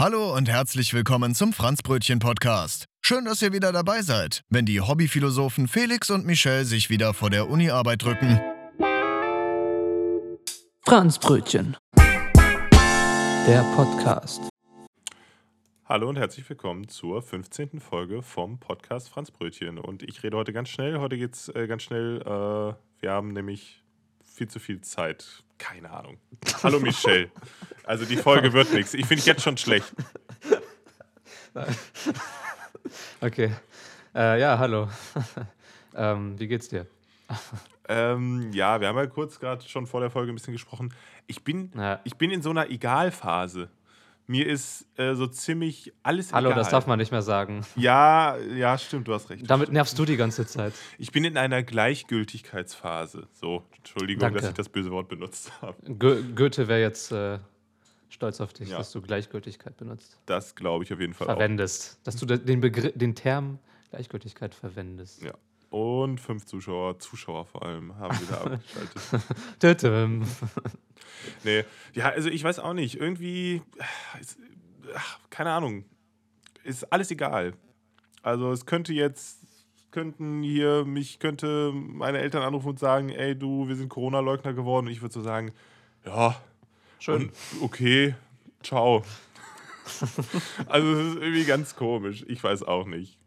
Hallo und herzlich willkommen zum Franzbrötchen Podcast. Schön, dass ihr wieder dabei seid, wenn die Hobbyphilosophen Felix und Michelle sich wieder vor der Uni-Arbeit drücken. Franzbrötchen. Der Podcast. Hallo und herzlich willkommen zur 15. Folge vom Podcast Franzbrötchen. Und ich rede heute ganz schnell. Heute geht's äh, ganz schnell. Äh, wir haben nämlich viel zu viel Zeit. Keine Ahnung. Hallo Michelle. Also die Folge wird nichts. Ich finde jetzt schon schlecht. Okay. Äh, ja, hallo. ähm, wie geht's dir? Ähm, ja, wir haben ja kurz gerade schon vor der Folge ein bisschen gesprochen. Ich bin, Ja. ich bin in so einer Egalphase. Mir ist äh, so ziemlich alles Hallo, egal. das darf man nicht mehr sagen. Ja, ja, stimmt, du hast recht. Damit nervst du die ganze Zeit. Ich bin in einer Gleichgültigkeitsphase. So, Entschuldigung, Danke. dass ich das böse Wort benutzt habe. Go Goethe wäre jetzt äh, stolz auf dich, Ja. dass du Gleichgültigkeit benutzt. Das glaube ich auf jeden Fall auch. Verwendest. Dass du de- den, Begriff, den Term Gleichgültigkeit verwendest. Ja. Und fünf Zuschauer, Zuschauer vor allem, haben wieder abgeschaltet. Nee, ja, also ich weiß auch nicht. Irgendwie, ist, ach, keine Ahnung, ist alles egal. Also es könnte jetzt, könnten hier, mich könnte meine Eltern anrufen und sagen, ey du, wir sind Corona-Leugner geworden. Und ich würde so sagen, ja, Schön. okay, ciao. also es ist irgendwie ganz komisch. Ich weiß auch nicht.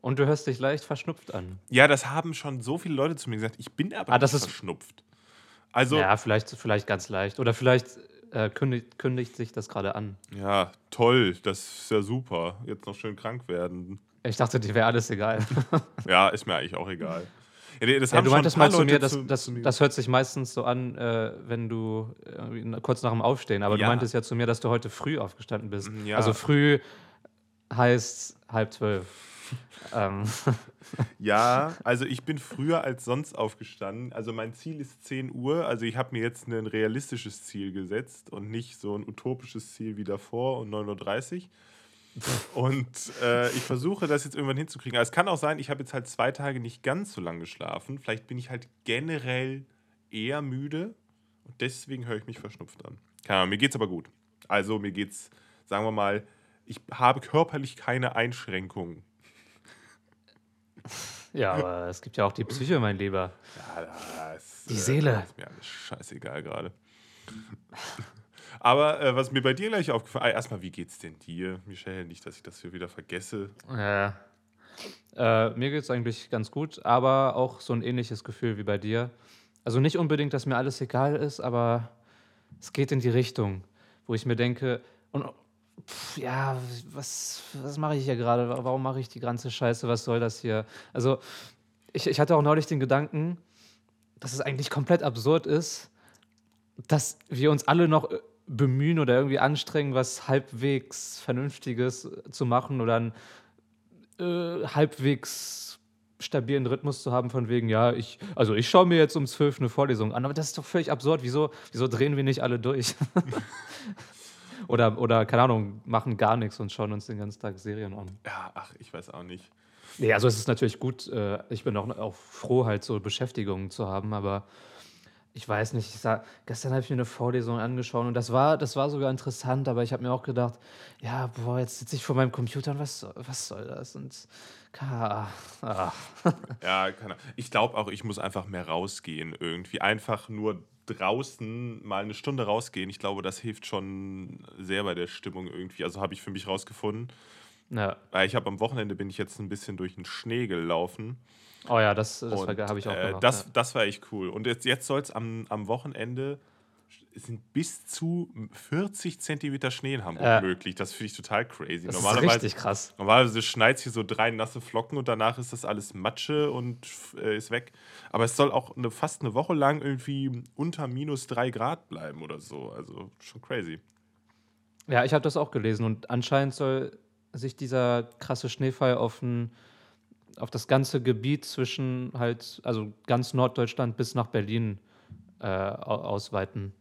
Und du hörst dich leicht verschnupft an. Ja, das haben schon so viele Leute zu mir gesagt. Ich bin aber Ah, das nicht ist- verschnupft. Also, ja. Ja, vielleicht, vielleicht ganz leicht. Oder vielleicht äh, kündigt, kündigt sich das gerade an. toll, das ist ja super. Jetzt noch schön krank werden. Ich dachte, dir wäre alles egal. Ja, ist mir eigentlich auch egal. Ja, das Ja, du meintest mal zu mir, das, das, das hört sich meistens so an, äh, wenn du na- kurz nach dem Aufstehen, aber Ja. du meintest ja zu mir, dass du heute früh aufgestanden bist. Ja. Also früh heißt halb zwölf. ähm, Ja, also ich bin früher als sonst aufgestanden. Also mein Ziel ist 10 Uhr. Also ich habe mir jetzt ein realistisches Ziel gesetzt und nicht so ein utopisches Ziel wie davor und 9.30 Uhr. Und äh, ich versuche das jetzt irgendwann hinzukriegen. Aber es kann auch sein, ich habe jetzt halt zwei Tage nicht ganz so lang geschlafen. Vielleicht bin ich halt generell eher müde und deswegen höre ich mich verschnupft an. Keine Ahnung, mir geht's aber gut. Also mir geht's, sagen wir mal, ich habe körperlich keine Einschränkungen. Ja, aber es gibt ja auch die Psyche, mein Lieber. Ja, das, Die Seele. Ist mir alles scheißegal gerade. Aber äh, was mir bei dir gleich aufgefallen ah, erstmal, wie geht's denn dir, Michelle? Nicht, dass ich das hier wieder vergesse. Ja. Äh, mir geht es eigentlich ganz gut, aber auch so ein ähnliches Gefühl wie bei dir. Also nicht unbedingt, dass mir alles egal ist, aber es geht in die Richtung, wo ich mir denke, und pff, ja, was, was mache ich hier gerade? Warum mache ich die ganze Scheiße? Was soll das hier? Also, ich, ich hatte auch neulich den Gedanken, dass es eigentlich komplett absurd ist, dass wir uns alle noch äh, bemühen oder irgendwie anstrengen, was halbwegs Vernünftiges äh, zu machen oder einen äh, halbwegs stabilen Rhythmus zu haben, von wegen, ja, ich, also ich schaue mir jetzt um zwölf eine Vorlesung an, aber das ist doch völlig absurd. Wieso, wieso drehen wir nicht alle durch? oder, oder, keine Ahnung, machen gar nichts und schauen uns den ganzen Tag Serien an. Ja, ach, ich weiß auch nicht. Nee, also es ist natürlich gut, äh, ich bin auch, auch froh, halt so Beschäftigungen zu haben, aber ich weiß nicht, ich sag, gestern habe ich mir eine Vorlesung angeschaut und das war, das war sogar interessant, aber ich habe mir auch gedacht, ja, boah, jetzt sitze ich vor meinem Computer und was, was soll das? Und ka- ah. Ja, keine Ahnung. Ich glaube auch, ich muss einfach mehr rausgehen irgendwie. Einfach nur draußen mal eine Stunde rausgehen. Ich glaube, das hilft schon sehr bei der Stimmung irgendwie. Also habe ich für mich rausgefunden. ja. Weil ich habe am Wochenende bin ich jetzt ein bisschen durch den Schnee gelaufen. Oh ja, das, das habe ich auch äh, gemacht. das, ja. das war echt cool. Und jetzt, jetzt soll es am, am Wochenende sind bis zu 40 Zentimeter Schnee in Hamburg Ja. möglich. Das finde ich total crazy. das ist Normalerweise, richtig krass. normalerweise schneit es hier so drei nasse Flocken und danach ist das alles Matsche und äh, ist weg. Aber es soll auch eine, fast eine Woche lang irgendwie unter minus drei Grad bleiben oder so. Also schon crazy. Ja, ich habe das auch gelesen und anscheinend soll sich dieser krasse Schneefall auf, ein, auf das ganze Gebiet zwischen halt, also ganz Norddeutschland bis nach Berlin äh, au- ausweiten.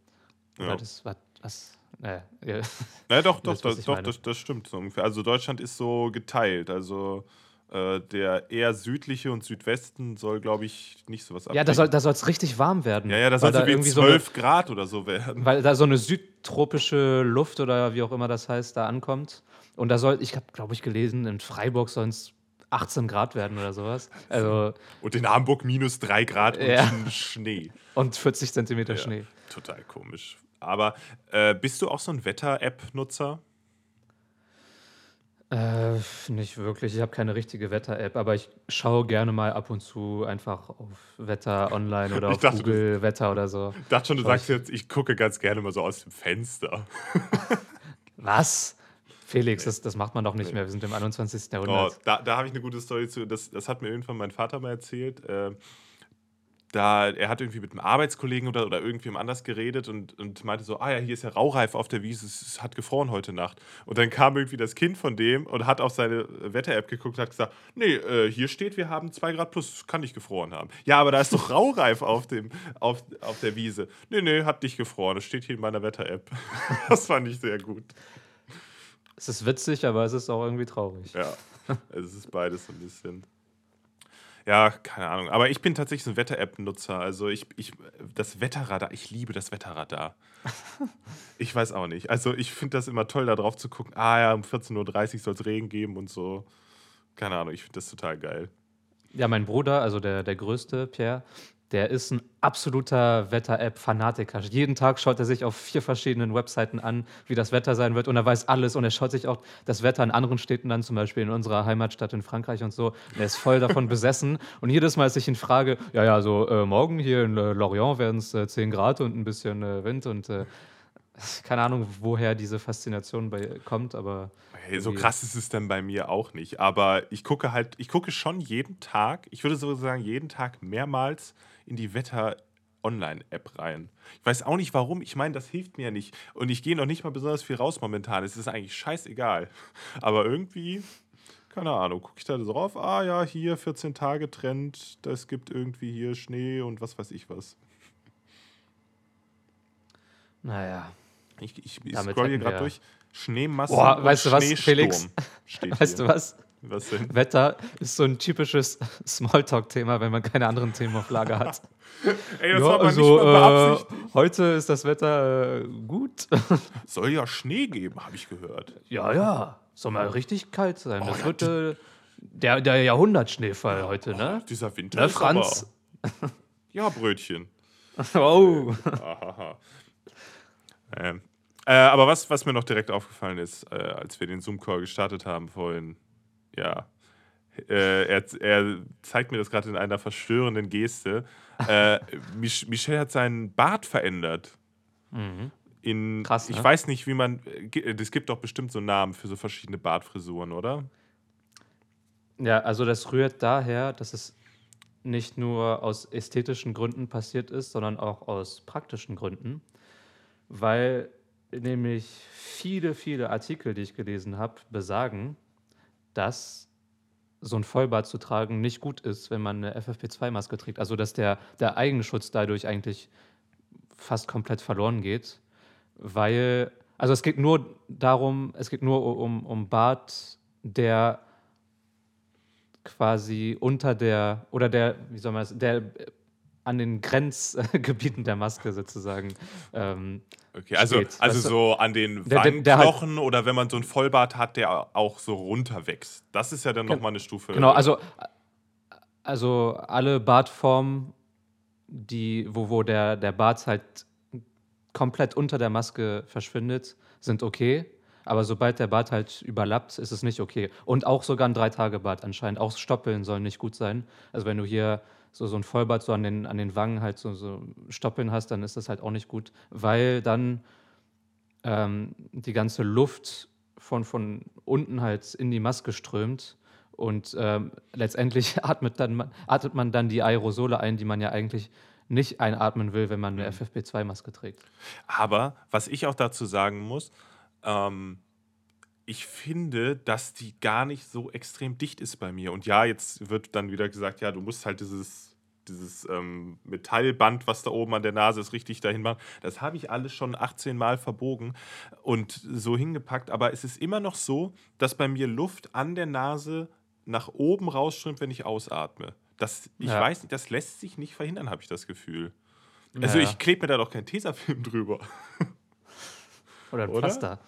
Ja. Oder das war was? Äh, ja. Ja, doch, doch, was das, doch das, das stimmt so ungefähr. Also Deutschland ist so geteilt. Also Äh, der eher südliche und Südwesten soll, glaube ich, nicht sowas Ja, da soll es richtig warm werden. Ja, ja, da weil soll es irgendwie so eine- 12 Grad oder so werden. Weil da so eine südtropische Luft oder wie auch immer das heißt, da ankommt. Und da soll, ich habe, glaube ich, gelesen, in Freiburg sollen es 18 Grad werden oder sowas. Also, Und in Hamburg minus 3 Grad und Ja. Schnee. und 40 Zentimeter Ja. Schnee. Total komisch. Aber äh, bist du auch so ein Wetter-App-Nutzer? Äh, nicht wirklich. Ich habe keine richtige Wetter-App, aber ich schaue gerne mal ab und zu einfach auf Wetter online oder Ich auf dachte, du- Google Wetter oder so. Ich dachte schon, du Schau sagst jetzt, ich gucke ganz gerne mal so aus dem Fenster. Was? Felix, das, das macht man doch nicht mehr. Wir sind im 21. Oh, Jahrhundert. da da habe ich eine gute Story zu. Das, das hat mir irgendwann mein Vater mal erzählt. Äh, da, er hat irgendwie mit einem Arbeitskollegen oder, oder irgendwem anders geredet und, und meinte so, ah ja, hier ist ja Raureif auf der Wiese, es, es hat gefroren heute Nacht. Und dann kam irgendwie das Kind von dem und hat auf seine Wetter-App geguckt und hat gesagt, nee, äh, hier steht, wir haben 2 Grad plus, kann nicht gefroren haben. Ja, aber da ist doch Raureif auf, dem, auf, auf der Wiese. Nee, nee, hat nicht gefroren, das steht hier in meiner Wetter-App. das fand ich sehr gut. Es ist witzig, aber es ist auch irgendwie traurig. Ja, es ist beides so ein bisschen. Ja, keine Ahnung. Aber ich bin tatsächlich so ein Wetter-App-Nutzer. Also ich, ich, das Wetterradar, ich liebe das Wetterradar. ich weiß auch nicht. Also ich finde das immer toll, da drauf zu gucken. Ah ja, um 14.30 Uhr soll es Regen geben und so. Keine Ahnung, ich finde das total geil. Ja, mein Bruder, also der, der größte, Pierre, der ist ein absoluter Wetter-App-Fanatiker. Jeden Tag schaut er sich auf vier verschiedenen Webseiten an, wie das Wetter sein wird. Und er weiß alles. Und er schaut sich auch das Wetter in anderen Städten an, zum Beispiel in unserer Heimatstadt in Frankreich und so. Und er ist voll davon besessen. Und jedes Mal, als ich ihn frage, ja, ja, so äh, morgen hier in äh, Lorient werden es äh, 10 Grad und ein bisschen äh, Wind und äh, keine Ahnung, woher diese Faszination bei kommt, aber Hey, so krass ist es dann bei mir auch nicht. Aber ich gucke halt, ich gucke schon jeden Tag, ich würde so sagen, jeden Tag mehrmals in die Wetter-Online-App rein. Ich weiß auch nicht warum. Ich meine, das hilft mir ja nicht. Und ich gehe noch nicht mal besonders viel raus momentan. Es ist eigentlich scheißegal. Aber irgendwie, keine Ahnung, gucke ich da so drauf. Ah ja, hier 14 Tage Trend. Das gibt irgendwie hier Schnee und was weiß ich was. naja. Ich, ich, ich scroll hier gerade durch. Schneemassen Boah, weißt du was, Felix? Steht Weißt hier. du was? Was denn? Wetter ist so ein typisches Smalltalk-Thema, wenn man keine anderen Themen auf Lager hat. Ey, das ja, war mal also nicht äh, beabsichtigt. heute ist das Wetter äh, gut. Soll ja Schnee geben, habe ich gehört. ja, ja. Soll mal richtig kalt sein. Oh, das ja, wird äh, der, der Jahrhundertschneefall heute, ne? Dieser Winter Ne, Franz? aber... Ja, Brötchen. Oh. Ähm, äh, aber was, was mir noch direkt aufgefallen ist, äh, als wir den Zoom-Call gestartet haben vorhin, ja, äh, er, er zeigt mir das gerade in einer verstörenden Geste. Äh, Mich Michel hat seinen Bart verändert. Mhm. In, Krass, Ich ne? weiß nicht, wie man. Es gibt doch bestimmt so Namen für so verschiedene Bartfrisuren, oder? Ja, also das rührt daher, dass es nicht nur aus ästhetischen Gründen passiert ist, sondern auch aus praktischen Gründen, weil nämlich viele, viele Artikel, die ich gelesen habe, besagen, dass so ein Vollbart zu tragen nicht gut ist, wenn man eine FFP2-Maske trägt. Also dass der, der Eigenschutz dadurch eigentlich fast komplett verloren geht, weil, also es geht nur darum, es geht nur um, um Bart, der quasi unter der, oder der, wie soll man das, der an den Grenzgebieten der Maske sozusagen. Ähm, Okay, also, Steht, also weißt du? so an den halt- Wangenknochen oder wenn man so einen Vollbart hat, der auch so runterwächst. Das ist ja dann nochmal eine Stufe. genau, also, also alle Bartformen, die, wo, wo der, der Bart halt komplett unter der Maske verschwindet, sind okay. Aber sobald der Bart halt überlappt, ist es nicht okay. Und auch sogar ein Drei-Tage-Bart anscheinend. Auch Stoppeln sollen nicht gut sein. Also wenn du hier so, so ein Vollbart so an den, an den Wangen halt so, so Stoppeln hast, dann ist das halt auch nicht gut, weil dann ähm, die ganze Luft von, von unten halt in die Maske strömt und ähm, letztendlich atmet, dann, atmet man dann die Aerosole ein, die man ja eigentlich nicht einatmen will, wenn man eine FFP2-Maske trägt. Aber was ich auch dazu sagen muss, ähm, ich finde, dass die gar nicht so extrem dicht ist bei mir. Und ja, jetzt wird dann wieder gesagt, ja, du musst halt dieses, dieses ähm, Metallband, was da oben an der Nase ist, richtig dahin machen. Das habe ich alles schon 18 Mal verbogen und so hingepackt. Aber es ist immer noch so, dass bei mir Luft an der Nase nach oben rausströmt, wenn ich ausatme. Das, ich Ja. weiß nicht, das lässt sich nicht verhindern, habe ich das Gefühl. Also Ja. ich klebe mir da doch kein Tesafilm drüber. Oder ein Oder?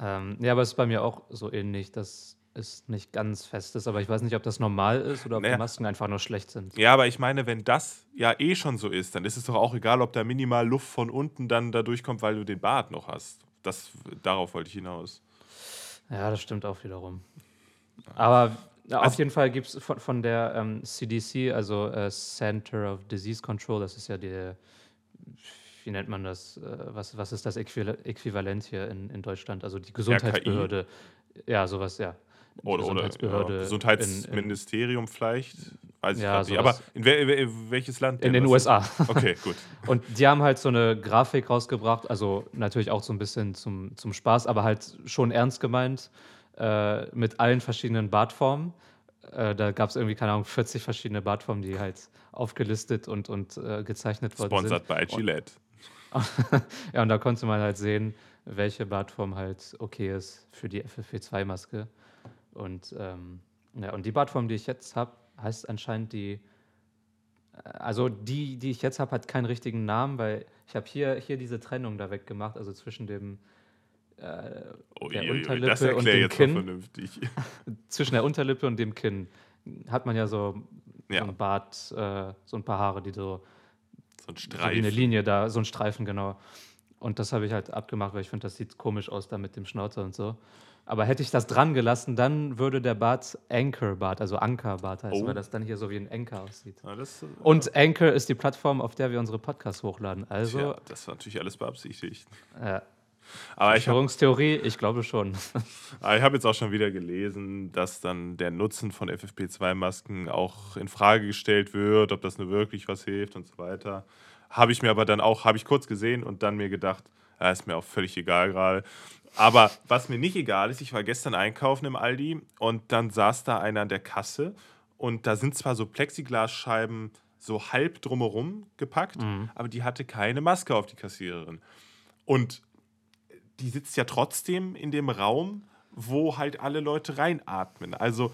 Ähm, ja, aber es ist bei mir auch so ähnlich, dass es nicht ganz fest ist. Aber ich weiß nicht, ob das normal ist oder ob Naja. die Masken einfach nur schlecht sind. Ja, aber ich meine, wenn das ja eh schon so ist, dann ist es doch auch egal, ob da minimal Luft von unten dann da durchkommt, weil du den Bart noch hast. Das, darauf wollte ich hinaus. Ja, das stimmt auch wiederum. Aber ja, auf Also- jeden Fall gibt es von, von der ähm, CDC, also äh, Center of Disease Control, das ist ja die, wie nennt man das, äh, was, was ist das Äquival Äquivalent hier in, in Deutschland? Also die Gesundheitsbehörde. Ja, sowas, ja. Oder, oder Gesundheitsbehörde ja, in- Gesundheitsministerium vielleicht. Weiß ich Ja, grad nicht. Aber in, wel- welches Land? In den USA. Okay, gut. Und die haben halt so eine Grafik rausgebracht, also natürlich auch so ein bisschen zum, zum Spaß, aber halt schon ernst gemeint, äh, mit allen verschiedenen Bartformen. Äh, da gab es irgendwie, keine Ahnung, 40 verschiedene Bartformen, die halt aufgelistet und, und äh, gezeichnet worden Sponsored sind. by Gillette. Ja, und da konnte man halt sehen, welche Bartform halt okay ist für die FFP2-Maske. Und, ähm, ja, und die Bartform, die ich jetzt habe, heißt anscheinend die. äh, Also die, die ich jetzt habe, hat keinen richtigen Namen, weil ich habe hier, hier diese Trennung da weggemacht, also zwischen dem Oh, Der je, Unterlippe das und dem jetzt Kinn. vernünftig. zwischen der Unterlippe und dem Kinn hat man ja so, Ja. so ein Bart, äh, so ein paar Haare, die so, So ein so wie eine Streifen. Linie da, so ein Streifen, genau. Und das habe ich halt abgemacht, weil ich finde, das sieht komisch aus da mit dem Schnauzer und so. Aber hätte ich das dran gelassen, dann würde der Bart Anchor-Bart, also Anker-Bart heißen, Oh. weil das dann hier so wie ein Anker aussieht. Ja, das, äh, Und Anchor ist die Plattform, auf der wir unsere Podcasts hochladen. Also, ja, das war natürlich alles beabsichtigt. äh, Aber ich habe Verschwörungstheorie, ich glaube schon. Aber ich habe jetzt auch schon wieder gelesen, dass dann der Nutzen von FFP2-Masken auch in Frage gestellt wird, ob das nur wirklich was hilft und so weiter. Habe ich mir aber dann auch, habe ich kurz gesehen und dann mir gedacht, ja, ist mir auch völlig egal gerade. Aber was mir nicht egal ist, ich war gestern einkaufen im Aldi und dann saß da einer an der Kasse und da sind zwar so Plexiglasscheiben so halb drumherum gepackt, aber die hatte keine Maske auf die Kassiererin. Und die sitzt ja trotzdem in dem Raum, wo halt alle Leute reinatmen. Also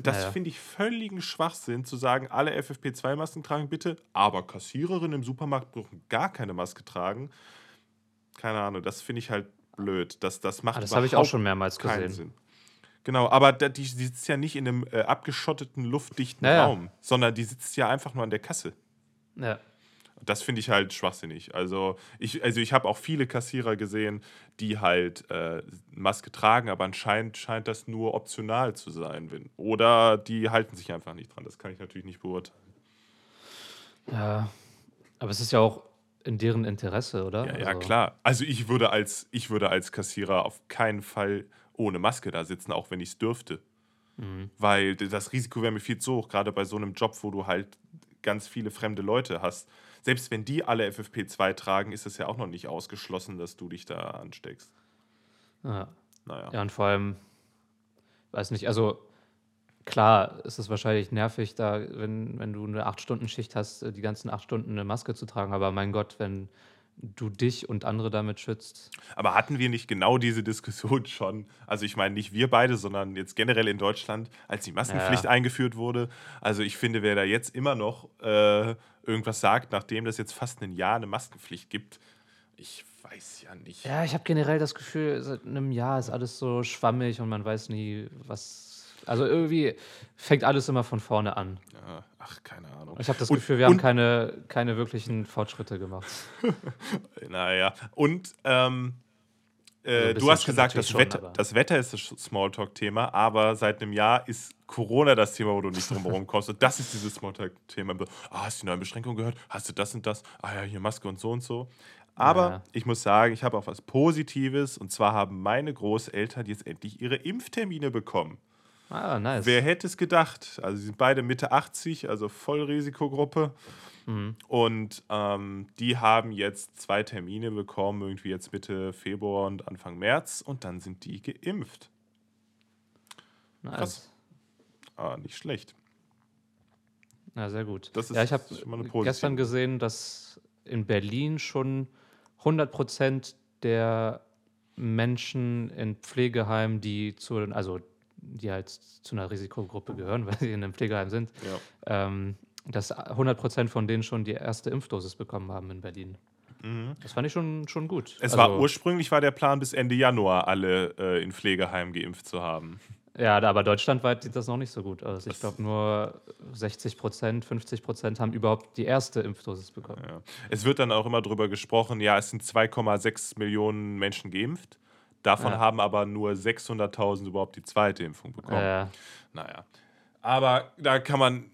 das Naja. finde ich völligen Schwachsinn, zu sagen, alle FFP2-Masken tragen bitte, aber Kassiererinnen im Supermarkt brauchen gar keine Maske tragen. Keine Ahnung, das finde ich halt blöd. Das, das macht Ah, das habe ich auch schon mehrmals keinen gesehen. Sinn. Genau, aber die, die sitzt ja nicht in einem äh, abgeschotteten, luftdichten Naja. Raum, sondern die sitzt ja einfach nur an der Kasse. Ja. Das finde ich halt schwachsinnig. Also ich, also ich habe auch viele Kassierer gesehen, die halt äh, Maske tragen, aber anscheinend scheint das nur optional zu sein. Wenn, oder die halten sich einfach nicht dran. Das kann ich natürlich nicht beurteilen. ja. Aber es ist ja auch in deren Interesse, oder? Ja, ja, Also- klar. Also ich würde, als, ich würde als Kassierer auf keinen Fall ohne Maske da sitzen, auch wenn ich es dürfte. Mhm. Weil das Risiko wäre mir viel zu hoch, gerade bei so einem Job, wo du halt ganz viele fremde Leute hast. Selbst wenn die alle FFP2 tragen, ist es ja auch noch nicht ausgeschlossen, dass du dich da ansteckst. Ja. Naja. Ja, und vor allem, weiß nicht, also klar ist es wahrscheinlich nervig, da, wenn, wenn du eine 8-Stunden-Schicht hast, äh, die ganzen 8 Stunden eine Maske zu tragen, aber mein Gott, wenn du dich und andere damit schützt. Aber hatten wir nicht genau diese Diskussion schon? Also ich meine nicht wir beide, sondern jetzt generell in Deutschland, als die Maskenpflicht Ja. eingeführt wurde. Also ich finde, wer da jetzt immer noch äh, irgendwas sagt, nachdem das jetzt fast ein Jahr eine Maskenpflicht gibt, ich weiß ja nicht. Ja, ich habe generell das Gefühl, seit einem Jahr ist alles so schwammig und man weiß nie, was. Also irgendwie fängt alles immer von vorne an. Ja, ach, keine Ahnung. Ich habe das Und- Gefühl, wir haben und- keine, keine wirklichen Fortschritte gemacht. Naja, und ähm, Also äh, ein du hast gesagt, das, schon, Wetter, das Wetter ist das Smalltalk-Thema, aber seit einem Jahr ist Corona das Thema, wo du nicht drum herum kommst. Und das ist dieses Smalltalk-Thema. Ah, hast du die neuen Beschränkungen gehört? Hast du das und das? Ah ja, hier Maske und so und so. Aber Ja. ich muss sagen, ich habe auch was Positives. Und zwar haben meine Großeltern jetzt endlich ihre Impftermine bekommen. Ah, nice. Wer hätte es gedacht? Also sie sind beide Mitte 80, also Vollrisikogruppe. Mhm. Und ähm, die haben jetzt zwei Termine bekommen, irgendwie jetzt Mitte Februar und Anfang März. Und dann sind die geimpft. nice. krass. Ah, nicht schlecht. Ja, sehr gut. Das ist ja, ich habe gestern gesehen, dass in Berlin schon 100 Prozent der Menschen in Pflegeheimen, die zu, also die halt zu einer Risikogruppe gehören, weil sie in einem Pflegeheim sind, Ja. ähm, dass 100 Prozent von denen schon die erste Impfdosis bekommen haben in Berlin. Das fand ich schon, schon gut. Es Also, war ursprünglich war der Plan, bis Ende Januar alle äh, in Pflegeheimen geimpft zu haben. Ja, aber deutschlandweit sieht das noch nicht so gut aus. Ich glaube, nur 60 Prozent, 50 Prozent haben überhaupt die erste Impfdosis bekommen. Ja. Es wird dann auch immer darüber gesprochen, ja, es sind 2,6 Millionen Menschen geimpft. Davon Ja. haben aber nur 600.000 überhaupt die zweite Impfung bekommen. Äh, Naja. Aber da kann man,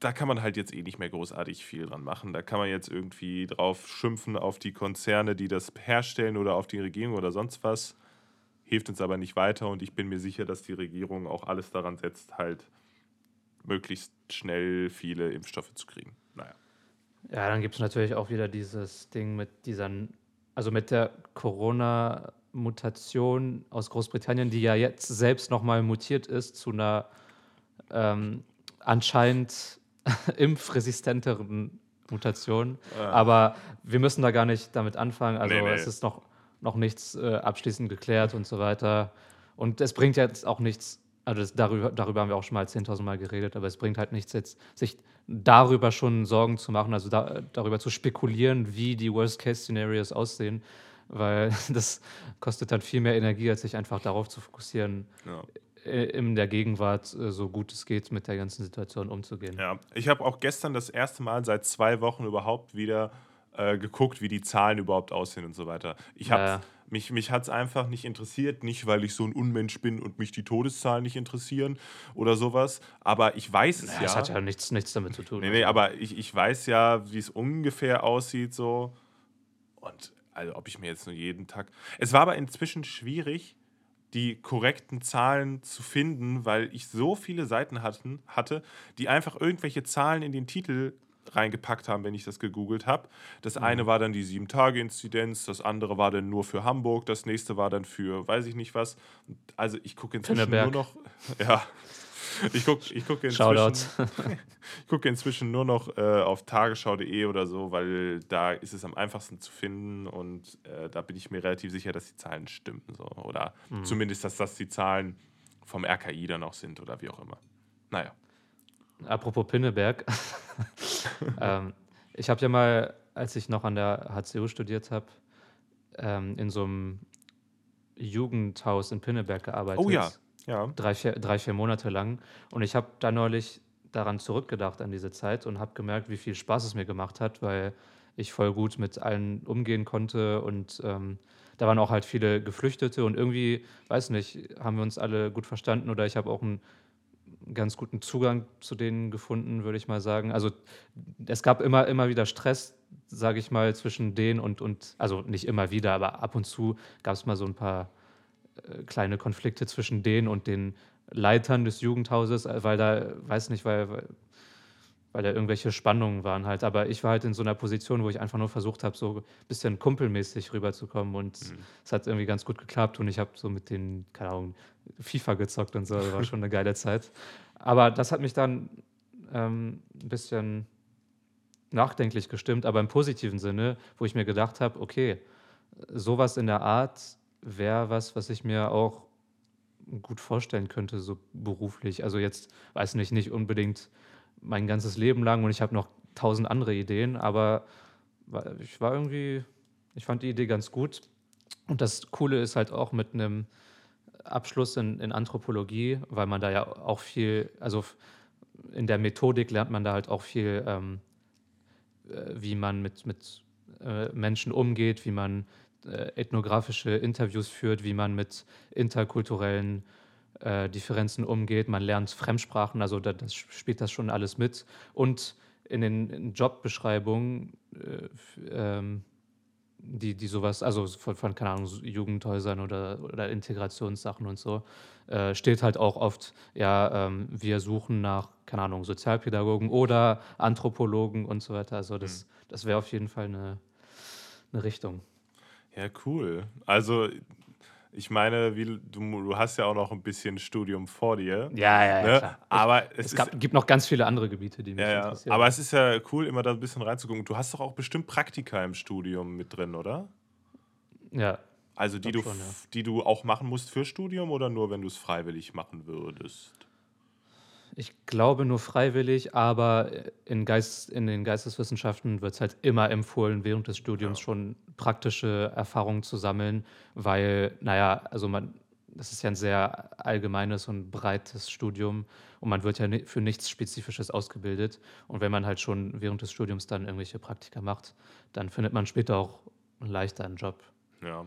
da kann man halt jetzt eh nicht mehr großartig viel dran machen. Da kann man jetzt irgendwie drauf schimpfen auf die Konzerne, die das herstellen oder auf die Regierung oder sonst was. Hilft uns aber nicht weiter und ich bin mir sicher, dass die Regierung auch alles daran setzt, halt möglichst schnell viele Impfstoffe zu kriegen. Naja. ja, dann gibt es natürlich auch wieder dieses Ding mit dieser, also mit der Corona-Mutation aus Großbritannien, die ja jetzt selbst nochmal mutiert ist zu einer ähm, anscheinend impfresistenteren Mutation. Aber wir müssen da gar nicht damit anfangen. Also Nee, nee. es ist noch, noch nichts äh, abschließend geklärt und so weiter. Und es bringt jetzt auch nichts, also das, darüber, darüber haben wir auch schon mal 10.000 Mal geredet, aber es bringt halt nichts jetzt, sich darüber schon Sorgen zu machen, also da, darüber zu spekulieren, wie die Worst-Case-Szenarios aussehen, weil das kostet dann viel mehr Energie, als sich einfach darauf zu fokussieren, Ja. in der Gegenwart äh, so gut es geht mit der ganzen Situation umzugehen. Ja, ich habe auch gestern das erste Mal seit zwei Wochen überhaupt wieder äh, geguckt, wie die Zahlen überhaupt aussehen und so weiter. Ich habe Ja. mich mich hat es einfach nicht interessiert, nicht weil ich so ein Unmensch bin und mich die Todeszahlen nicht interessieren oder sowas, aber ich weiß es Ja, ja. Das hat ja nichts, nichts damit zu tun. Nee, nee, aber ich, ich weiß ja, wie es ungefähr aussieht so. Und also ob ich mir jetzt nur jeden Tag. Es war aber inzwischen schwierig, die korrekten Zahlen zu finden, weil ich so viele Seiten hatten, hatte, die einfach irgendwelche Zahlen in den Titel reingepackt haben, wenn ich das gegoogelt habe. Das Mhm. eine war dann die 7-Tage-Inzidenz, das andere war dann nur für Hamburg, das nächste war dann für weiß ich nicht was. Also ich gucke inzwischen nur noch. Ja. Ich gucke ich guck inzwischen, ich gucke inzwischen nur noch äh, auf tagesschau.de oder so, weil da ist es am einfachsten zu finden und äh, da bin ich mir relativ sicher, dass die Zahlen stimmen. So. Oder Mhm. zumindest, dass das die Zahlen vom RKI dann auch sind oder wie auch immer. Naja. Apropos Pinneberg. ähm, ich habe ja mal, als ich noch an der HCU studiert habe, ähm, in so einem Jugendhaus in Pinneberg gearbeitet. Oh ja. Ja. Drei, vier, drei, vier Monate lang. Und ich habe da neulich daran zurückgedacht an diese Zeit und habe gemerkt, wie viel Spaß es mir gemacht hat, weil ich voll gut mit allen umgehen konnte und ähm, da waren auch halt viele Geflüchtete und irgendwie, weiß nicht, haben wir uns alle gut verstanden oder ich habe auch einen ganz guten Zugang zu denen gefunden, würde ich mal sagen. Also es gab immer, immer wieder Stress, sage ich mal, zwischen denen und, und, also nicht immer wieder, aber ab und zu gab es mal so ein paar kleine Konflikte zwischen denen und den Leitern des Jugendhauses, äh, weil da, weiß nicht, weil, weil, weil da irgendwelche Spannungen waren halt. Aber ich war halt in so einer Position, wo ich einfach nur versucht habe, so ein bisschen kumpelmäßig rüberzukommen und es hat irgendwie ganz gut geklappt und ich habe so mit den, keine Ahnung, FIFA gezockt und so, das war schon eine geile Zeit. Aber das hat mich dann ähm, ein bisschen nachdenklich gestimmt, aber im positiven Sinne, wo ich mir gedacht habe, okay, sowas in der Art wäre was, was ich mir auch gut vorstellen könnte, so beruflich. Also jetzt, weiß nicht, nicht unbedingt mein ganzes Leben lang und ich habe noch tausend andere Ideen, aber ich war irgendwie, ich fand die Idee ganz gut. Und das Coole ist halt auch mit einem Abschluss in, in Anthropologie, weil man da ja auch viel, also in der Methodik lernt man da halt auch viel, ähm, äh, wie man mit, mit äh, Menschen umgeht, wie man ethnografische Interviews führt, wie man mit interkulturellen äh, Differenzen umgeht. Man lernt Fremdsprachen, also da, das spielt das schon alles mit. Und in den Jobbeschreibungen, äh, ähm, die, die sowas, also von, von keine Ahnung, Jugendhäusern oder, oder Integrationssachen und so, äh, steht halt auch oft, ja, ähm, wir suchen nach, keine Ahnung, Sozialpädagogen oder Anthropologen und so weiter. Also das, das wäre auf jeden Fall eine, eine Richtung. Ja, cool. Also, ich meine, wie, du, du hast ja auch noch ein bisschen Studium vor dir. Ja, ja, ne? Aber es, Es ist, gab, gibt noch ganz viele andere Gebiete, die mich ja, ja. interessieren. Aber es ist ja cool, immer da ein bisschen reinzugucken. Du hast doch auch bestimmt Praktika im Studium mit drin, oder? ja, Also die du, schon, ja. die du auch machen musst für Studium oder nur, wenn du es freiwillig machen würdest? Ich glaube nur freiwillig, aber in, Geist, in den Geisteswissenschaften wird es halt immer empfohlen, während des Studiums Ja. schon praktische Erfahrungen zu sammeln, weil, naja, also man, das ist ja ein sehr allgemeines und breites Studium und man wird ja für nichts Spezifisches ausgebildet. Und wenn man halt schon während des Studiums dann irgendwelche Praktika macht, dann findet man später auch leichter einen Job. Ja.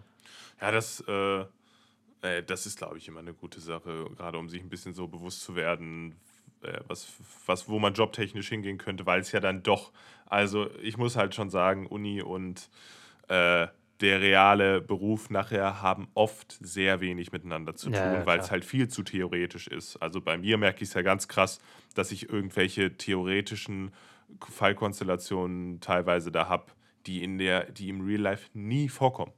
Ja, das, äh, das ist, glaube ich, immer eine gute Sache, gerade um sich ein bisschen so bewusst zu werden, äh, was, was, wo man jobtechnisch hingehen könnte, weil es ja dann doch, also ich muss halt schon sagen, Uni und äh, der reale Beruf nachher haben oft sehr wenig miteinander zu tun, Ja, ja, weil es halt viel zu theoretisch ist. Also bei mir merke ich es ja ganz krass, dass ich irgendwelche theoretischen Fallkonstellationen teilweise da habe, die in der, die im Real Life nie vorkommen.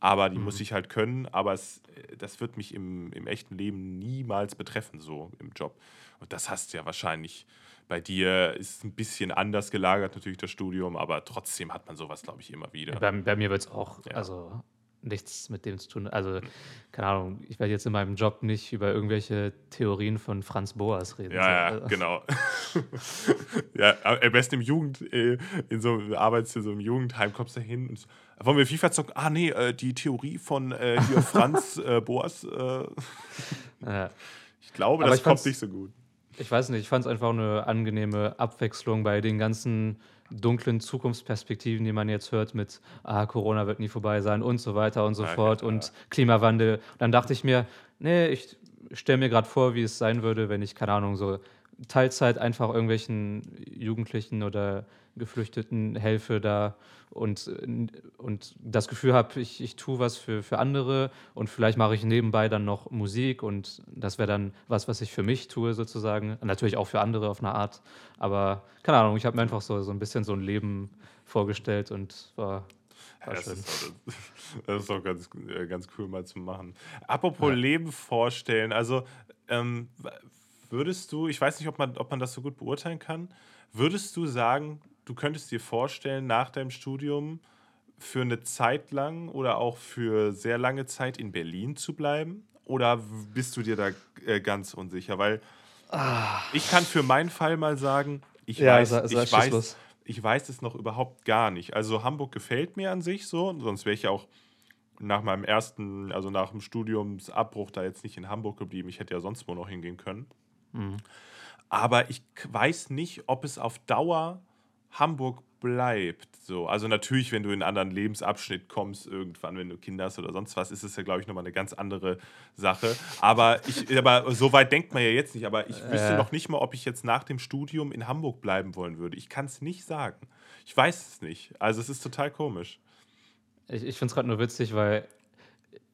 Aber die muss ich halt können, aber es, äh, das wird mich im, im echten Leben niemals betreffen, so im Job. Und das hast du ja wahrscheinlich bei dir, ist ein bisschen anders gelagert, natürlich das Studium, aber trotzdem hat man sowas, glaube ich, immer wieder. Bei, bei mir wird es auch, Ja. also nichts mit dem zu tun. Also, keine Ahnung, ich werde jetzt in meinem Job nicht über irgendwelche Theorien von Franz Boas reden. Ja, ja, so. Also, genau. ja, am besten im Jugend, äh, in so arbeitest du so im Jugendheim, kommst du hin und so, wollen wir FIFA zocken? Ah, nee, äh, die Theorie von äh, Franz äh, Boas, äh, Ja. ich glaube, Aber das ich kommt nicht so gut. Ich weiß nicht, ich fand es einfach eine angenehme Abwechslung bei den ganzen dunklen Zukunftsperspektiven, die man jetzt hört mit ah, Corona wird nie vorbei sein und so weiter und so Ja, fort klar. und Klimawandel. Dann dachte ich mir, nee, ich stelle mir gerade vor, wie es sein würde, wenn ich, keine Ahnung, so Teilzeit einfach irgendwelchen Jugendlichen oder Geflüchteten helfe da und, und das Gefühl habe, ich, ich tue was für, für andere und vielleicht mache ich nebenbei dann noch Musik und das wäre dann was, was ich für mich tue sozusagen. Natürlich auch für andere auf eine Art, aber keine Ahnung, ich habe mir einfach so, so ein bisschen so ein Leben vorgestellt und war, Ja, das, ist doch, das ist doch ganz, äh, ganz cool mal zu machen. Apropos Leben vorstellen, also ähm, würdest du, ich weiß nicht, ob man, ob man das so gut beurteilen kann, würdest du sagen, du könntest dir vorstellen, nach deinem Studium für eine Zeit lang oder auch für sehr lange Zeit in Berlin zu bleiben? Oder bist du dir da äh, ganz unsicher? Weil ich kann für meinen Fall mal sagen, ich Ja, weiß, sa- sa- ich weiß, ich weiß es noch überhaupt gar nicht. Also Hamburg gefällt mir an sich so, sonst wäre ich ja auch nach meinem ersten, also nach dem Studiumsabbruch da jetzt nicht in Hamburg geblieben. Ich hätte ja sonst wo noch hingehen können. Mhm. Aber ich weiß nicht, ob es auf Dauer Hamburg bleibt. So. Also natürlich, wenn du in einen anderen Lebensabschnitt kommst, irgendwann, wenn du Kinder hast oder sonst was, ist es ja, glaube ich, nochmal eine ganz andere Sache. Aber, ich, aber so weit denkt man ja jetzt nicht. Aber ich wüsste Äh. noch nicht mal, ob ich jetzt nach dem Studium in Hamburg bleiben wollen würde. Ich kann es nicht sagen. Ich weiß es nicht. Also es ist total komisch. Ich, ich finde es gerade nur witzig, weil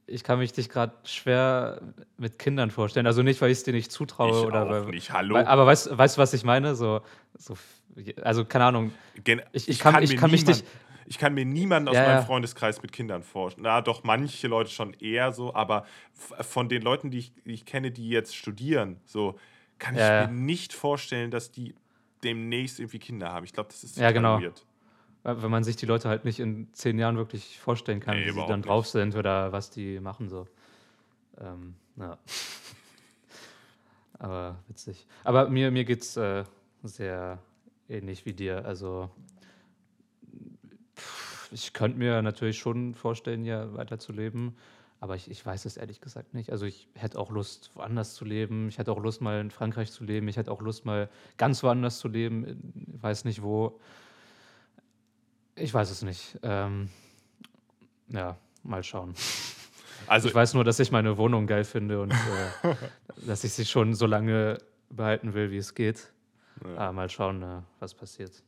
ich kann mich dich gerade schwer mit Kindern vorstellen. Also nicht, weil ich es dir nicht zutraue ich oder auch weil, nicht. Hallo? Weil, aber weißt weißt du, was ich meine? So, so, also, keine Ahnung. Gen ich- ich kann- ich mir kann mich nicht- Ich kann mir niemanden aus Ja, meinem. Freundeskreis mit Kindern vorstellen. Na, doch, manche Leute schon eher so, aber von den Leuten, die ich, die ich kenne, die jetzt studieren, so, kann ich Ja, ja. mir nicht vorstellen, dass die demnächst irgendwie Kinder haben. Ich glaube, das ist Ja, genau. weird. Wenn man sich die Leute halt nicht in zehn Jahren wirklich vorstellen kann, Nee, wie sie dann nicht. drauf sind oder was die machen. So. Ähm, ja. Aber witzig. Aber mir, mir geht es äh, sehr ähnlich wie dir. Also ich könnte mir natürlich schon vorstellen, hier weiterzuleben. Aber ich, ich weiß es ehrlich gesagt nicht. Also ich hätte auch Lust, woanders zu leben. Ich hätte auch Lust, mal in Frankreich zu leben. Ich hätte auch Lust, mal ganz woanders zu leben. Ich weiß nicht wo. Ich weiß es nicht. Ähm, ja, mal schauen. Also, Ich weiß nur, dass ich meine Wohnung geil finde und äh, dass ich sie schon so lange behalten will, wie es geht. Ja. Ah, mal schauen, äh, was passiert.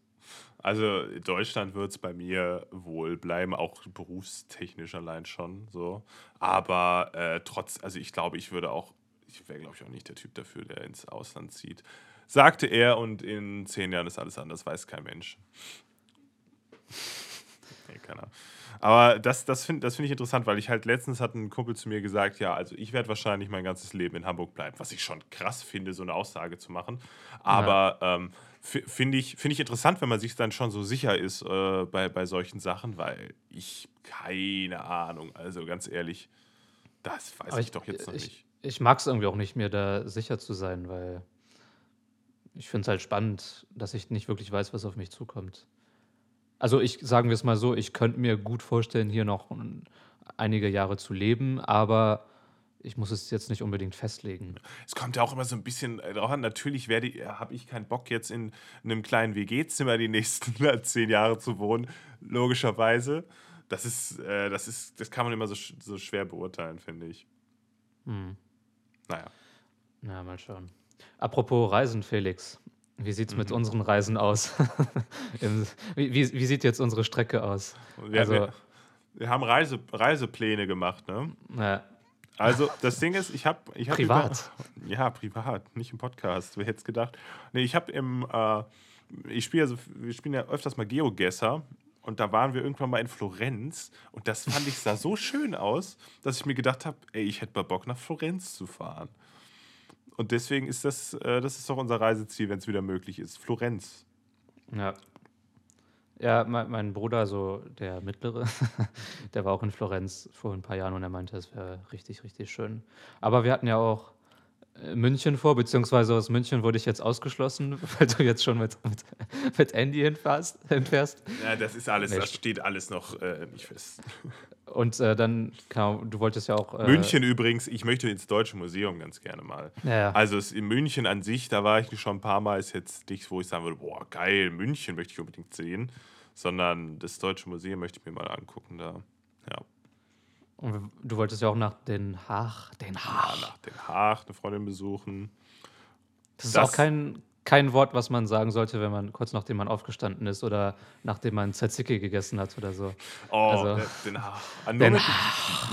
also in Deutschland wird es bei mir wohl bleiben, auch berufstechnisch allein schon so. Aber äh, trotz, also ich glaube, ich würde auch, ich wäre, glaube ich, auch nicht der Typ dafür, der ins Ausland zieht. Sagte er und in zehn Jahren ist alles anders, weiß kein Mensch. Nee, keine Ahnung. Aber das, das finde das find ich interessant, weil ich halt letztens hat ein Kumpel zu mir gesagt, ja, also ich werde wahrscheinlich mein ganzes Leben in Hamburg bleiben, was ich schon krass finde, so eine Aussage zu machen. Aber ähm, f- finde ich, find ich interessant, wenn man sich dann schon so sicher ist äh, bei, bei solchen Sachen, weil ich keine Ahnung, also ganz ehrlich, das weiß Aber ich, doch jetzt noch ich, nicht. Ich mag es irgendwie auch nicht, mir da sicher zu sein, weil ich finde es halt spannend, dass ich nicht wirklich weiß, was auf mich zukommt. Also ich sagen wir es mal so, ich könnte mir gut vorstellen, hier noch ein- einige Jahre zu leben, aber ich muss es jetzt nicht unbedingt festlegen. Es kommt ja auch immer so ein bisschen äh, drauf an. Natürlich habe ich keinen Bock, jetzt in einem kleinen WG-Zimmer die nächsten zehn Jahre zu wohnen, logischerweise. Das ist, äh, das ist, das kann man immer so, so schwer beurteilen, finde ich. Hm. Naja. Na, mal schauen. Apropos Reisen, Felix. Wie sieht es mit Mhm. unseren Reisen aus? Wie, wie, wie sieht jetzt unsere Strecke aus? Wir, Also- wir, wir haben Reise, Reisepläne gemacht, ne? Ja, Also, das Ding ist, ich habe. Ich hab Privat. Über, ja, privat, nicht im Podcast. Wer hätte es gedacht? Nee, ich habe im. Äh, ich spiele also, wir spielen ja öfters mal Geogesser. Und da waren wir irgendwann mal in Florenz. Und das fand ich sah so schön aus, dass ich mir gedacht habe, ey, ich hätte mal Bock nach Florenz zu fahren. Und deswegen ist das, äh, das ist doch unser Reiseziel, wenn es wieder möglich ist. Florenz. Ja. Ja, mein, mein Bruder, so der mittlere, der war auch in Florenz vor ein paar Jahren und er meinte, es wäre richtig, richtig schön. Aber wir hatten ja auch München vor, beziehungsweise aus München wurde ich jetzt ausgeschlossen, weil du jetzt schon mit, mit, mit Andy hinfährst. hinfährst. Ja, das ist alles, Nee, das steht alles noch äh, nicht fest. Und äh, dann, genau, du wolltest ja auch. Äh, München übrigens, ich möchte ins Deutsche Museum ganz gerne mal. Ja. Also es, in München an sich, da war ich schon ein paar Mal, ist jetzt nichts, wo ich sagen würde, boah, geil, München möchte ich unbedingt sehen, sondern das Deutsche Museum möchte ich mir mal angucken da. Ja, Und du wolltest ja auch nach Den Haag. Den ja Haag. nach Den Haag eine Freundin besuchen. Das ist Das- auch kein, kein Wort, was man sagen sollte, wenn man kurz nachdem man aufgestanden ist oder nachdem man Tzatziki gegessen hat oder so. Oh, Also- der- Den Haag. Ah, nur, Den mit,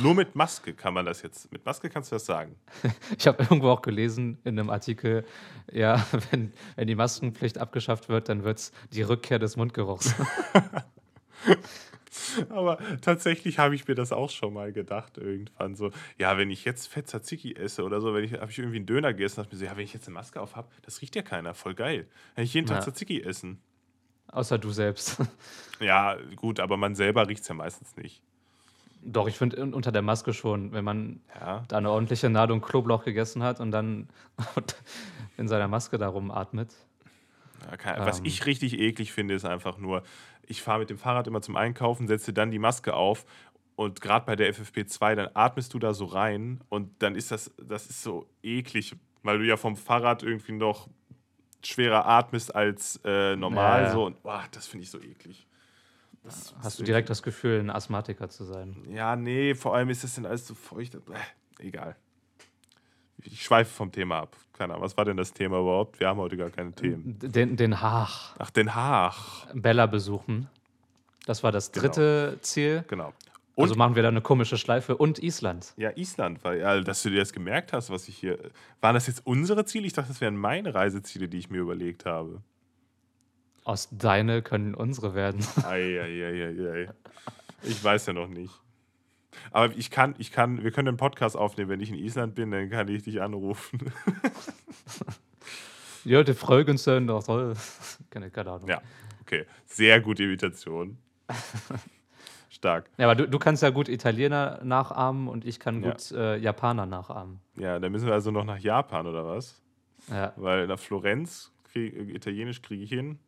nur mit Maske kann man das jetzt, mit Maske kannst du das sagen. Ich habe irgendwo auch gelesen in einem Artikel, ja, wenn, wenn die Maskenpflicht abgeschafft wird, dann wird es die Rückkehr des Mundgeruchs. Aber tatsächlich habe ich mir das auch schon mal gedacht irgendwann so, ja, wenn ich jetzt Fett Tzatziki esse oder so, wenn ich habe ich irgendwie einen Döner gegessen, dachte ich mir so, ja, wenn ich jetzt eine Maske auf habe, das riecht ja keiner, voll geil. Kann ich jeden Tag Ja. Tzatziki essen. Außer du selbst. Ja, gut, aber man selber riecht es ja meistens nicht. Doch, ich finde unter der Maske schon, wenn man Ja. da eine ordentliche Ladung Knoblauch gegessen hat und dann in seiner Maske da rumatmet. Ja, was Ähm. ich richtig eklig finde, ist einfach nur, ich fahre mit dem Fahrrad immer zum Einkaufen, setze dann die Maske auf und gerade bei der FFP2, dann atmest du da so rein und dann ist das, das ist so eklig, weil du ja vom Fahrrad irgendwie noch schwerer atmest als äh, normal Ja, so und boah, das finde ich so eklig. Das Hast du direkt das Gefühl, ein Asthmatiker zu sein? Ja, nee, vor allem ist das dann alles so feucht. Äh, egal. Ich schweife vom Thema ab. Keine Ahnung, was war denn das Thema überhaupt? Wir haben heute gar keine Themen. Den, den Haag. Ach, Den Haag. Bella besuchen. Das war das Genau. dritte Ziel. Genau. Also Und- machen wir da eine komische Schleife. Und Island. Ja, Island, weil, ja, dass du dir das gemerkt hast, was ich hier. Waren das jetzt unsere Ziele? Ich dachte, das wären meine Reiseziele, die ich mir überlegt habe. Aus deine können unsere werden. Eieieiei. Ich weiß ja noch nicht. Aber ich kann, ich kann, wir können einen Podcast aufnehmen, wenn ich in Island bin, dann kann ich dich anrufen. ja, die Folgen sind doch toll. Keine, keine Ahnung. ja, okay. Sehr gute Imitation. Stark. Ja, aber du, du kannst ja gut Italiener nachahmen und ich kann Ja. gut äh, Japaner nachahmen. Ja, dann müssen wir also noch nach Japan oder was? Ja. Weil nach Florenz, krieg, Italienisch kriege ich hin.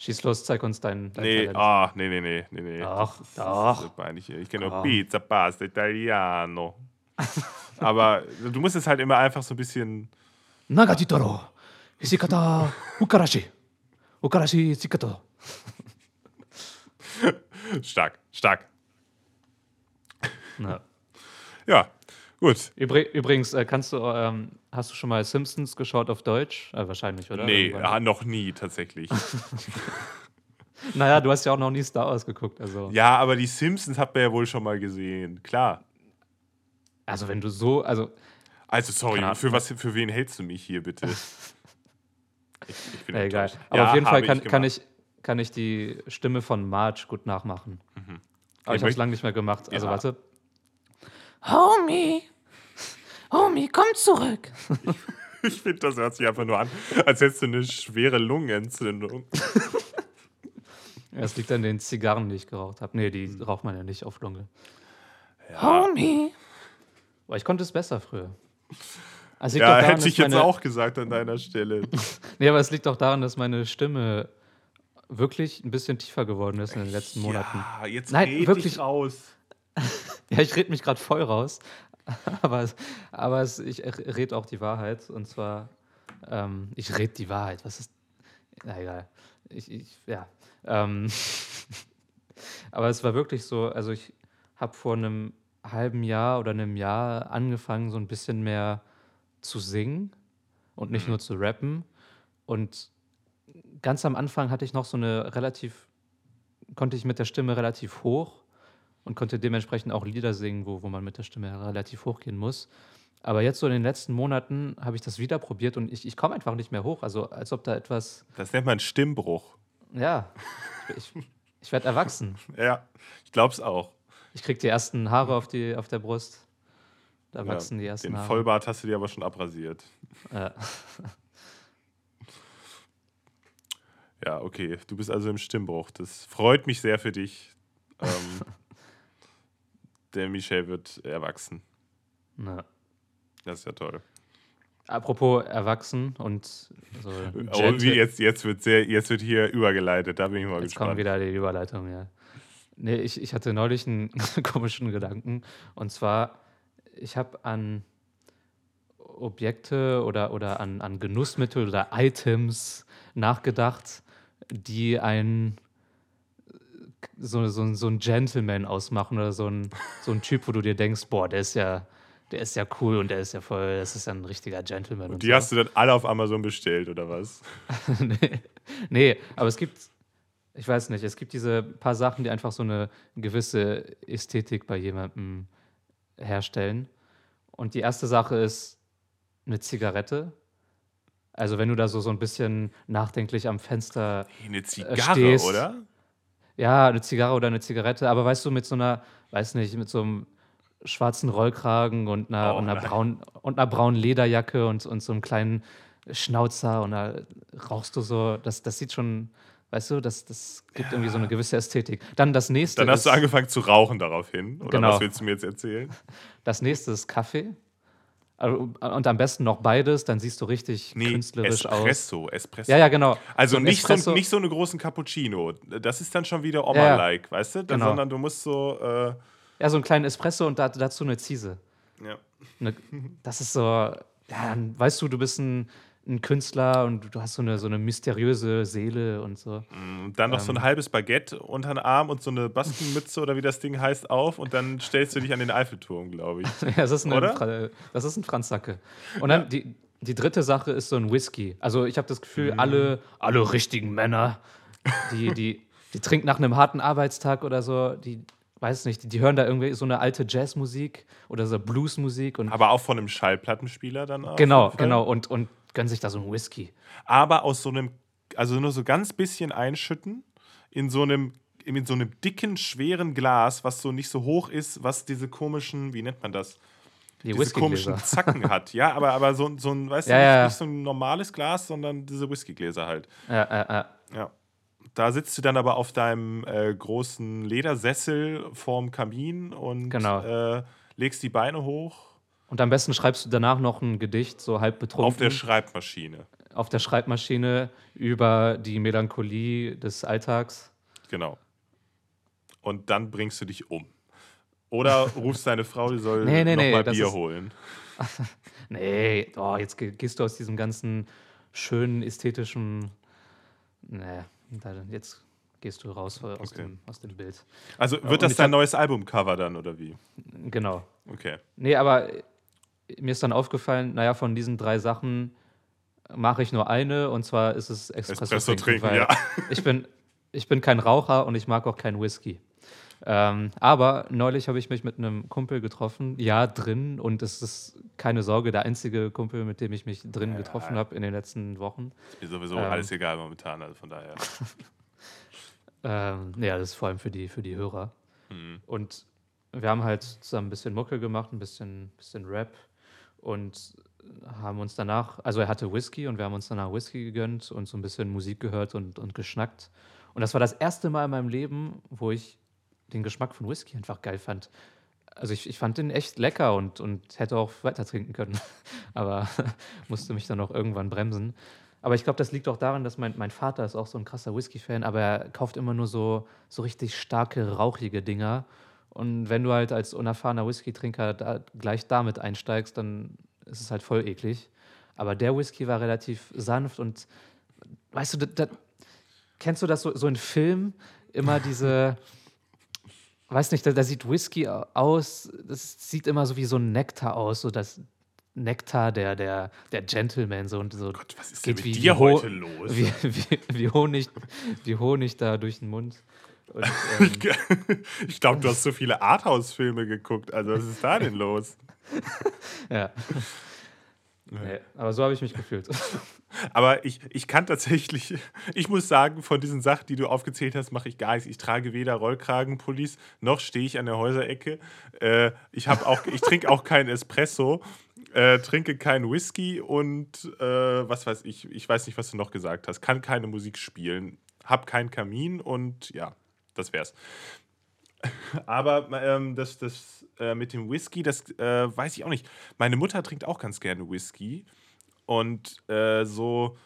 Schieß los, zeig uns dein, dein Nee, ah, nee, nee, nee, nee, nee. Doch, Das doch. Das. Ich kenne nur. Pizza, Pasta, Italiano. Aber du musst es halt immer einfach so ein bisschen. Nagatitoro. Isikata Ukarashi. Ukarashi Isikato. Stark, stark. Ja. Ja, gut. Übri übrigens, äh, kannst du, ähm, hast du schon mal Simpsons geschaut auf Deutsch? Äh, wahrscheinlich, oder? Nee, ah, noch nie tatsächlich. Naja, du hast ja auch noch nie Star Wars geguckt. Also, ja, aber die Simpsons hat man ja wohl schon mal gesehen. Klar. also wenn du so, also Also, sorry, für, was, für wen hältst du mich hier bitte? Ich, ich bin äh, egal. enttäuscht. Aber Ja, auf jeden Fall habe kann, kann, gemacht. ich, kann ich die Stimme von Marge gut nachmachen. Aber Ich ich habe es lange nicht mehr gemacht. Also Ja. warte. Homie! Homie, komm zurück! Ich finde, das hört sich einfach nur an, als hättest du eine schwere Lungenentzündung. Ja, Es liegt an den Zigarren, die ich geraucht habe. Nee, die raucht man ja nicht auf Lunge. Homie! Aber ich konnte es besser früher. Also Ja, daran, hätte ich dass jetzt meine- auch gesagt an deiner Stelle. Nee, aber es liegt auch daran, dass meine Stimme wirklich ein bisschen tiefer geworden ist in den letzten Monaten. Ja, jetzt Nein, red wirklich. raus. Ja, ich rede mich gerade voll raus. Aber, es- aber es, ich rede auch die Wahrheit. Und zwar, ähm, ich rede die Wahrheit. Was ist. Na egal. Ich, ich, ja. Ähm, aber es war wirklich so, also ich habe vor einem halben Jahr oder einem Jahr angefangen, so ein bisschen mehr zu singen und nicht nur zu rappen. Und ganz am Anfang hatte ich noch so eine relativ, konnte ich mit der Stimme relativ hoch und konnte dementsprechend auch Lieder singen, wo, wo man mit der Stimme relativ hoch gehen muss. Aber jetzt so in den letzten Monaten habe ich das wieder probiert und ich, ich komme einfach nicht mehr hoch. Also als ob da etwas, Das nennt man Stimmbruch. ja, ich, ich werde erwachsen. Ja, ich glaub's auch. Ich kriege die ersten Haare auf, die, auf der Brust. Da Ja, wachsen die ersten den Haare. Vollbart hast du dir aber schon abrasiert. Ja. Ja, okay. Du bist also im Stimmbruch. Das freut mich sehr für dich. Ähm, der Michel wird erwachsen. Na. Das ist ja toll. Apropos erwachsen und so Oh, wie jetzt, jetzt, wird sehr, jetzt wird hier übergeleitet. Da bin ich mal Jetzt gespannt. wieder die Überleitung, ja. Nee, ich, ich hatte neulich einen komischen Gedanken. Und zwar, ich habe an Objekte oder, oder an, an Genussmittel oder Items nachgedacht, die ein so, so, so ein Gentleman ausmachen oder so ein, so ein Typ, wo du dir denkst, boah, der ist ja, der ist ja cool und der ist ja voll, das ist ja ein richtiger Gentleman. Und, Die so. hast du dann alle auf Amazon bestellt, oder was? nee. nee, aber es gibt, ich weiß nicht, es gibt diese paar Sachen, die einfach so eine gewisse Ästhetik bei jemandem herstellen. Und die erste Sache ist eine Zigarette. Also wenn du da so, so ein bisschen nachdenklich am Fenster, Eine Zigarre, stehst. oder? Ja, eine Zigarre oder eine Zigarette, aber weißt du, mit so einer, weiß nicht, mit so einem schwarzen Rollkragen und einer, Oh, und einer, nein. braun, und einer braunen Lederjacke und, und so einem kleinen Schnauzer und da rauchst du so, das, das sieht schon, weißt du, das, das gibt irgendwie so eine gewisse Ästhetik. Dann das nächste, Dann hast ist, du angefangen zu rauchen daraufhin. Oder Genau. was willst du mir jetzt erzählen? das nächste ist Kaffee. Also, Und am besten noch beides, dann siehst du richtig künstlerisch aus. Espresso, Espresso. Ja, ja, genau. Also ein nicht, so, Espresso- nicht so einen großen Cappuccino. Das ist dann schon wieder Ja, Oma-like, weißt du? genau. Sondern du musst so, äh, Ja, so einen kleinen Espresso und da, dazu eine Ziese. ja. eine, das ist so, ja, dann weißt du, du bist ein, ein Künstler und du hast so eine, so eine mysteriöse Seele und so. Und dann noch so Ähm. ein halbes Baguette unter den Arm und so eine Baskenmütze oder wie das Ding heißt auf und dann stellst du dich an den Eiffelturm, glaube ich. Ja, das ist, ein, das ist ein Franz Sacke. Und dann die, die dritte Sache ist so ein Whisky. Also ich habe das Gefühl, Mhm. alle, alle richtigen Männer, die, die, die trinken nach einem harten Arbeitstag oder so, die, weiß nicht, die, die hören da irgendwie so eine alte Jazzmusik oder so Bluesmusik und Aber auch von einem Schallplattenspieler dann auch. genau, genau und, und gönnen sich da so einen Whisky. Aber aus so einem, also nur so ganz bisschen einschütten in so einem in so einem dicken, schweren Glas, was so nicht so hoch ist, was diese komischen, wie nennt man das? Die diese komischen. Zacken hat. Ja, aber, aber so, so ein, weißt Ja, du, nicht, ja. nicht so ein normales Glas, sondern diese Whiskygläser halt. Ja, ja, ja. Ja. Da sitzt du dann aber auf deinem äh, großen Ledersessel vorm Kamin und Genau. äh, legst die Beine hoch Und am besten schreibst du danach noch ein Gedicht, so halb betrunken. auf der Schreibmaschine. auf der Schreibmaschine über die Melancholie des Alltags. Genau. Und dann bringst du dich um. Oder rufst deine Frau, die soll Nee, nee, nee, nochmal das Bier ist- holen. Nee, oh, jetzt ge- gehst du aus diesem ganzen schönen, ästhetischen. Nee, jetzt gehst du raus aus, Okay. dem, aus dem Bild. Also wird das dein neues Albumcover dann, oder wie? Genau. Okay. Nee, aber mir ist dann aufgefallen, naja, von diesen drei Sachen mache ich nur eine und zwar ist es Espresso, Espresso trinken, weil ja. ich, bin, ich bin kein Raucher und ich mag auch keinen Whisky. Ähm, aber neulich habe ich mich mit einem Kumpel getroffen, ja, drin, und es ist keine Sorge, der einzige Kumpel, mit dem ich mich drin getroffen habe in den letzten Wochen. Ist mir sowieso Ähm. alles egal momentan, also von daher. Ähm, ja, das ist vor allem für die, für die Hörer. Mhm. Und wir haben halt zusammen ein bisschen Mucke gemacht, ein bisschen, bisschen Rap und haben uns danach, also er hatte Whisky und wir haben uns danach Whisky gegönnt und so ein bisschen Musik gehört und, und geschnackt. Und das war das erste Mal in meinem Leben, wo ich den Geschmack von Whisky einfach geil fand. Also ich, ich fand den echt lecker und, und hätte auch weiter trinken können, aber musste mich dann auch irgendwann bremsen. Aber ich glaube, das liegt auch daran, dass mein, mein Vater ist auch so ein krasser Whisky-Fan, aber er kauft immer nur so, so richtig starke, rauchige Dinger. Und wenn du halt als unerfahrener Whisky-Trinker da, gleich damit einsteigst, dann ist es halt voll eklig. Aber der Whisky war relativ sanft und weißt du, da, da, kennst du das so, so in Filmen? Immer diese, weiß nicht, da, da, sieht Whisky aus, das sieht immer so wie so ein Nektar aus, so das Nektar der, der, der Gentleman. So, und so Gott, was ist denn mit wie, dir wie heute los? Wie, wie, wie, Honig, wie Honig da durch den Mund. Und, ähm, ich glaube, du hast so viele Arthouse-Filme geguckt. Also, was ist da denn los? ja. Nee, aber so habe ich mich gefühlt. Aber ich, ich kann tatsächlich, ich muss sagen, von diesen Sachen, die du aufgezählt hast, mache ich gar nichts. Ich trage weder Rollkragenpullis, noch stehe ich an der Häuserecke. Äh, ich ich trinke auch keinen Espresso, äh, trinke keinen Whisky und äh, was weiß ich, ich weiß nicht, was du noch gesagt hast, kann keine Musik spielen, habe keinen Kamin und ja, das wär's. Aber ähm, das, das äh, mit dem Whisky, das äh, weiß ich auch nicht. Meine Mutter trinkt auch ganz gerne Whisky. Und äh, so,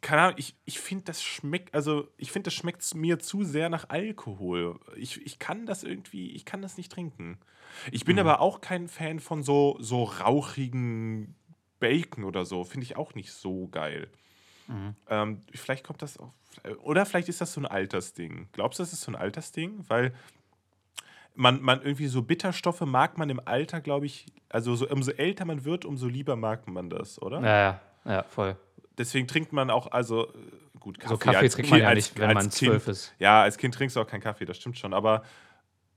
keine Ahnung, ich, ich finde, das schmeckt, also ich finde, das schmeckt mir zu sehr nach Alkohol. Ich, ich kann das irgendwie, ich kann das nicht trinken. Ich bin mhm. aber auch kein Fan von so, so rauchigen Bacon oder so. Finde ich auch nicht so geil. Mhm. Ähm, vielleicht kommt das auch. Oder vielleicht ist das so ein Altersding. Glaubst du, das ist so ein Altersding? Weil man, man irgendwie so Bitterstoffe mag man im Alter, glaube ich, also so, umso älter man wird, umso lieber mag man das, oder? Ja, ja, ja voll. Deswegen trinkt man auch, also gut, Kaffee. So Kaffee trinkt man ja als, nicht, wenn man zwölf ist. Ja, als Kind trinkst du auch keinen Kaffee, das stimmt schon, aber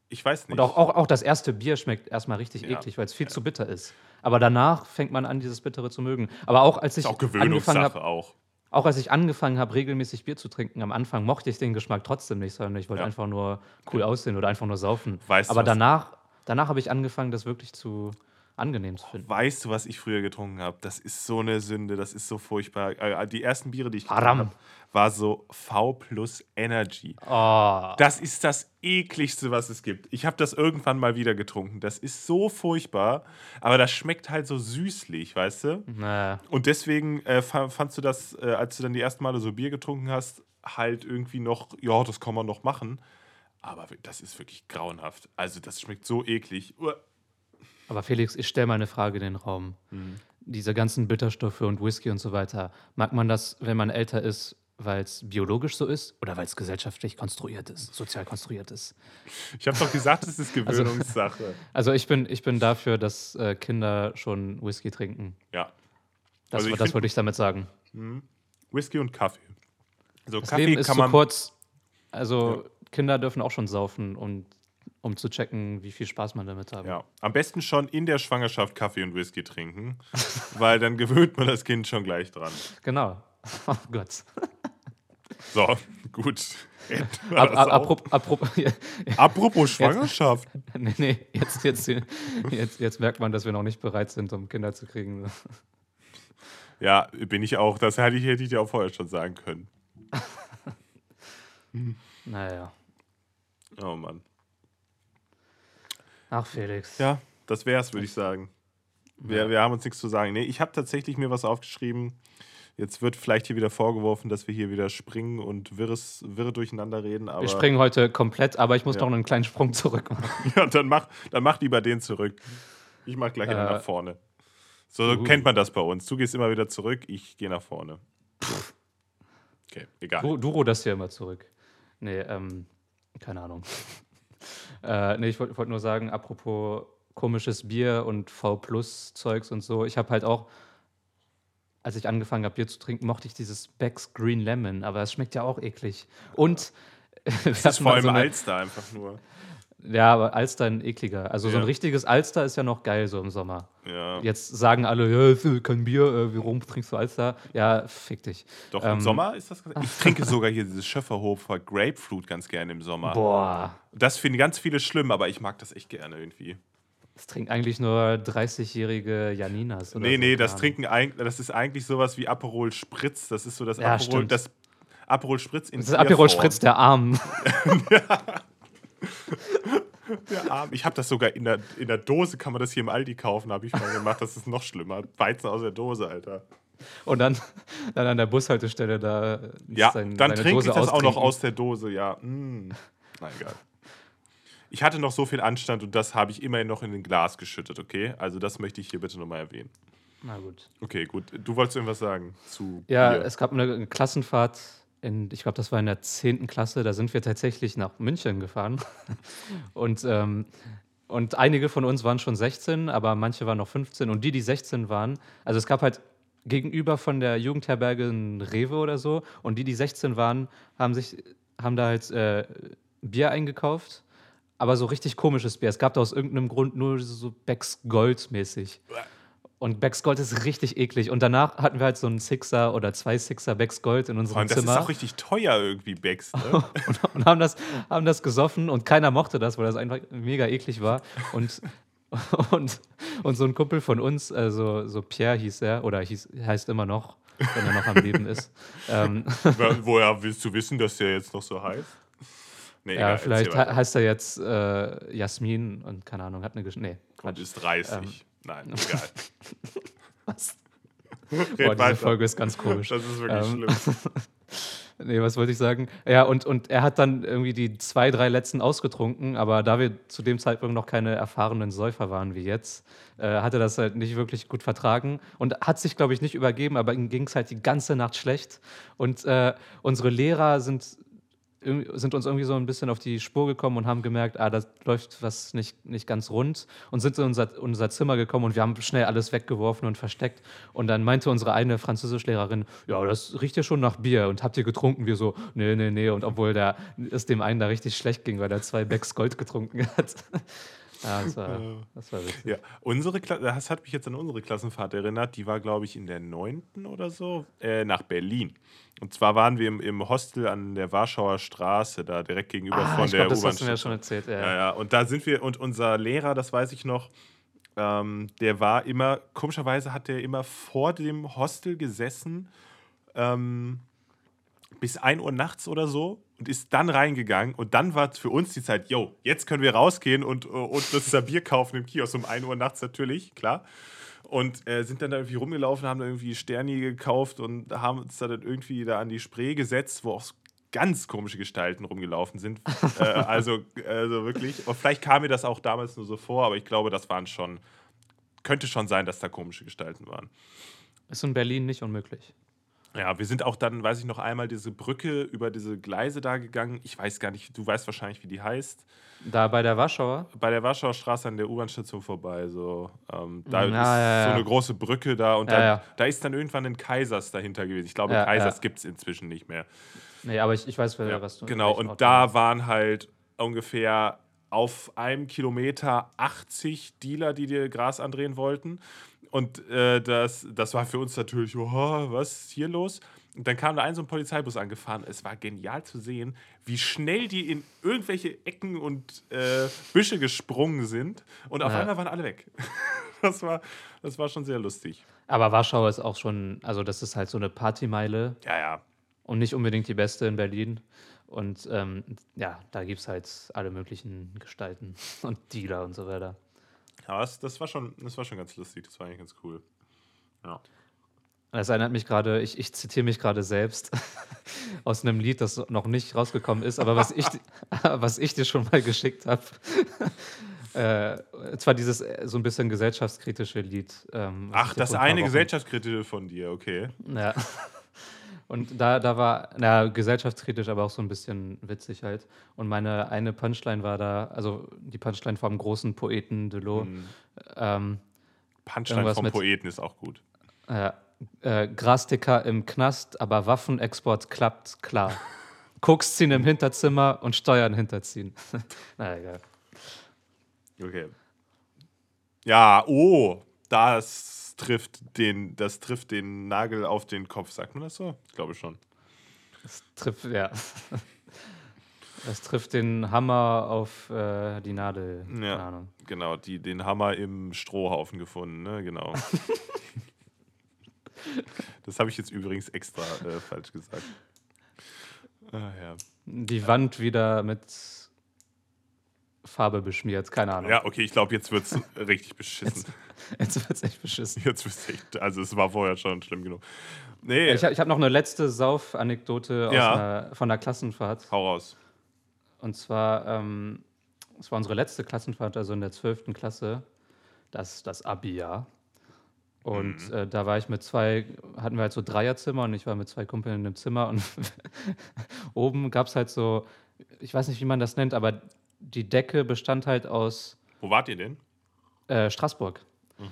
ich weiß nicht. Und auch, auch, auch das erste Bier schmeckt erstmal richtig ja. eklig, weil es viel ja. zu bitter ist. Aber danach fängt man an, dieses Bittere zu mögen. Aber auch als ich ist auch Gewöhnungssache hab, auch. Auch als ich angefangen habe, regelmäßig Bier zu trinken, am Anfang mochte ich den Geschmack trotzdem nicht, sondern ich wollte ja. einfach nur cool aussehen oder einfach nur saufen. Weißt Aber danach, danach habe ich angefangen, das wirklich zu angenehm zu finden. Weißt du, was ich früher getrunken habe? Das ist so eine Sünde, das ist so furchtbar. Äh, die ersten Biere, die ich getrunken habe, war so V plus Energy. Oh. Das ist das ekligste, was es gibt. Ich habe das irgendwann mal wieder getrunken. Das ist so furchtbar, aber das schmeckt halt so süßlich, weißt du? Naja. Und deswegen äh, fandst du das, äh, als du dann die ersten Male so Bier getrunken hast, halt irgendwie noch, ja, das kann man noch machen. Aber das ist wirklich grauenhaft. Also, das schmeckt so eklig. Aber Felix, ich stelle mal eine Frage in den Raum. Mhm. Diese ganzen Bitterstoffe und Whisky und so weiter, mag man das, wenn man älter ist, weil es biologisch so ist oder weil es gesellschaftlich konstruiert ist, sozial konstruiert ist? Ich habe doch gesagt, es ist also, Gewöhnungssache. Also, also, ich, bin, ich bin dafür, dass äh, Kinder schon Whisky trinken. Ja. Das, also das wollte ich damit sagen. Mh. Whisky und Kaffee. Also das Kaffee Leben ist kann man kurz. Also ja. Kinder dürfen auch schon saufen und um zu checken, wie viel Spaß man damit hat. Ja, am besten schon in der Schwangerschaft Kaffee und Whisky trinken, weil dann gewöhnt man das Kind schon gleich dran. Genau. Oh Gott. So, gut. Ab, ab, apropos, apropos, apropos Schwangerschaft. Jetzt, nee, nee, jetzt, jetzt, jetzt, jetzt merkt man, dass wir noch nicht bereit sind, um Kinder zu kriegen. Ja, bin ich auch. Das hätte ich, hätte ich dir auch vorher schon sagen können. Naja. Oh Mann. Ach, Felix. Ja, das wär's, würde ich sagen. Wir, wir haben uns nichts zu sagen. Nee, ich habe tatsächlich mir was aufgeschrieben. Jetzt wird vielleicht hier wieder vorgeworfen, dass wir hier wieder springen und wirres, wirre durcheinander reden. wir springen heute komplett, aber ich muss ja. noch einen kleinen Sprung zurück machen. ja, dann mach, dann mach lieber den zurück. Ich mach gleich äh, nach vorne. So uh. kennt man das bei uns. Du gehst immer wieder zurück, ich gehe nach vorne. Okay, egal. Du, du ruderst ja immer zurück. Nee, ähm, keine Ahnung. Äh, nee, ich wollte wollt nur sagen, apropos komisches Bier und V-Plus-Zeugs und so. Ich habe halt auch, als ich angefangen habe, Bier zu trinken, mochte ich dieses Becks Green Lemon, aber es schmeckt ja auch eklig. Und das ist vor allem so eine, Alster einfach nur. Ja, aber Alster ein ekliger. Also so ein Ja. richtiges Alster ist ja noch geil so im Sommer. Ja. Jetzt sagen alle, ja, ja kein Bier, äh, warum trinkst du Alster? Ja, fick dich. Doch, Ähm, im Sommer ist das Ich trinke sogar hier dieses Schöfferhofer Grapefruit ganz gerne im Sommer. Boah, Das finden ganz viele schlimm, aber ich mag das echt gerne irgendwie. das trinkt eigentlich nur 30-jährige Janinas. Oder Nee, so, nee, das trinken eigentlich, das ist eigentlich sowas wie Aperol Spritz. Das ist so das Ja, Aperol, stimmt. das Aperol Spritz in Das ist Aperol. Spritz der Armen. Der Arm. Ich habe das sogar in der, in der Dose, kann man das hier im Aldi kaufen, habe ich mal gemacht. Das ist noch schlimmer. Weizen aus der Dose, Alter. Und dann, dann an der Bushaltestelle da Ja, sein- dann trinke ich das auch noch austrinken. aus der Dose, ja. Mm. Na egal. Ich hatte noch so viel Anstand und das habe ich immerhin noch in ein Glas geschüttet, okay? Also das möchte ich hier bitte nochmal erwähnen. Na gut. Okay, gut. Du wolltest irgendwas sagen zu Ja, Bier. es gab eine Klassenfahrt in, ich glaube, das war in der 10. Klasse, da sind wir tatsächlich nach München gefahren. Und, ähm, und einige von uns waren schon 16, aber manche waren noch 15. Und die, die 16 waren, also es gab halt gegenüber von der Jugendherberge ein Rewe oder so. Und die, die 16 waren, haben sich, haben da halt äh, Bier eingekauft. Aber so richtig komisches Bier. Es gab da aus irgendeinem Grund nur so Becks Gold mäßig. Und Becks Gold ist richtig eklig. Und danach hatten wir halt so einen Sixer oder zwei Sixer Becks Gold in unserem allem, das Zimmer ist auch richtig teuer irgendwie, Becks. Ne? und, und haben, das, haben das gesoffen und keiner mochte das, weil das einfach mega eklig war. Und, und, und so ein Kumpel von uns, also so Pierre hieß er, oder hieß, heißt immer noch, wenn er noch am Leben ist. Ähm, Wo- Woher willst du wissen, dass der jetzt noch so heißt? Nee, ja, egal, vielleicht he heißt er jetzt äh, Jasmin und keine Ahnung, hat eine Gesch Nee, Und Quatsch. ist 30. Ähm. Nein, egal. Was? Red Boah, diese weiter. Folge ist ganz komisch. Das ist wirklich Ähm, schlimm. Nee, was wollte ich sagen? Ja, und, und er hat dann irgendwie die zwei, drei letzten ausgetrunken, aber da wir zu dem Zeitpunkt noch keine erfahrenen Säufer waren wie jetzt, äh, hat er das halt nicht wirklich gut vertragen und hat sich, glaube ich, nicht übergeben, aber ihm ging es halt die ganze Nacht schlecht. Und äh, unsere Lehrer sind, sind uns irgendwie so ein bisschen auf die Spur gekommen und haben gemerkt, ah, da läuft was nicht, nicht ganz rund und sind in unser, unser Zimmer gekommen und wir haben schnell alles weggeworfen und versteckt. Und dann meinte unsere eine Französischlehrerin, ja, das riecht ja schon nach Bier und habt ihr getrunken? Wir so, nee, nee, nee. Und obwohl der, es dem einen da richtig schlecht ging, weil er zwei Becks Gold getrunken hat. Ja, das war, das war witzig. Ja, unsere Kla das hat mich jetzt an unsere Klassenfahrt erinnert. Die war, glaube ich, in der 9. oder so, äh, nach Berlin. Und zwar waren wir im, im Hostel an der Warschauer Straße, da direkt gegenüber Ah, von ich der glaube, das hast du mir ja schon erzählt. Ja. Ja, ja, und da sind wir, und unser Lehrer, das weiß ich noch, ähm, der war immer, komischerweise hat der immer vor dem Hostel gesessen, ähm, bis 1 Uhr nachts oder so und ist dann reingegangen und dann war für uns die Zeit, yo, jetzt können wir rausgehen und, äh, und uns da Bier kaufen im Kiosk um 1 Uhr nachts natürlich, klar. Und äh, sind dann da irgendwie rumgelaufen, haben da irgendwie Sterni gekauft und haben uns da dann irgendwie da an die Spree gesetzt, wo auch ganz komische Gestalten rumgelaufen sind. äh, also, also wirklich. Und vielleicht kam mir das auch damals nur so vor, aber ich glaube, das waren schon, könnte schon sein, dass da komische Gestalten waren. Ist in Berlin nicht unmöglich. Ja, wir sind auch dann, weiß ich noch einmal, diese Brücke über diese Gleise da gegangen. Ich weiß gar nicht, du weißt wahrscheinlich, wie die heißt. Da bei der Warschauer? Bei der Warschauer Straße an der U-Bahn-Station vorbei. So, ähm, da Ja, ist ja, ja. so eine große Brücke da und Ja, dann, ja. da ist dann irgendwann ein Kaisers dahinter gewesen. Ich glaube, Ja, Kaisers ja. gibt es inzwischen nicht mehr. Nee, aber ich, ich weiß, Ja, was du genau, und Ort da waren halt ungefähr auf einem Kilometer 80 Dealer, die dir Gras andrehen wollten. Und äh, das, das war für uns natürlich, oh, was ist hier los? Und dann kam da ein so ein Polizeibus angefahren. Es war genial zu sehen, wie schnell die in irgendwelche Ecken und äh, Büsche gesprungen sind. Und auf Ja. einmal waren alle weg. Das war, das war schon sehr lustig. Aber Warschau ist auch schon, also das ist halt so eine Partymeile Ja, ja. und nicht unbedingt die beste in Berlin. Und ähm, ja, da gibt es halt alle möglichen Gestalten und Dealer und so weiter. Aber das, das, war schon, das war schon ganz lustig. Das war eigentlich ganz cool. Ja. Das erinnert mich gerade, ich, ich zitiere mich gerade selbst aus einem Lied, das noch nicht rausgekommen ist, aber was ich, was ich dir schon mal geschickt habe. Äh, zwar dieses äh, so ein bisschen gesellschaftskritische Lied. Ähm, Ach, das eine gesellschaftskritische von dir, okay. Ja. Und da, da war, na, gesellschaftskritisch, aber auch so ein bisschen witzig halt. Und meine eine Punchline war da, also die Punchline vom großen Poeten Delot. Hm. Ähm, Punchline vom mit- Poeten ist auch gut. äh, äh, Grasticker im Knast, aber Waffenexport klappt klar. Koks ziehen im Hinterzimmer und Steuern hinterziehen. na egal. Okay. Ja, oh, das trifft den, das trifft den Nagel auf den Kopf, sagt man das so? Ich glaube schon. Das trifft, ja. Das trifft den Hammer auf äh, die Nadel. Keine Ja, Ahnung. genau, die, den Hammer im Strohhaufen gefunden, ne? Genau. das habe ich jetzt übrigens extra äh, falsch gesagt. Ah, ja. Die Wand wieder mit Farbe beschmiert, keine Ahnung. ja, okay, ich glaube, jetzt wird es richtig beschissen. Jetzt wird's echt beschissen. Jetzt wird's echt, also es war vorher schon schlimm genug. Nee, Ich, hab- habe noch eine letzte Sauf-Anekdote Ja. von der Klassenfahrt. hau raus. Und zwar, ähm, es war unsere letzte Klassenfahrt, also in der 12. Klasse, das, das Abi-Jahr. Und Mhm. äh, da war ich mit zwei, hatten wir halt so Dreierzimmer und ich war mit zwei Kumpeln in einem Zimmer und oben gab es halt so, ich weiß nicht, wie man das nennt, aber die Decke bestand halt aus Wo wart ihr denn? äh, Straßburg. Mhm.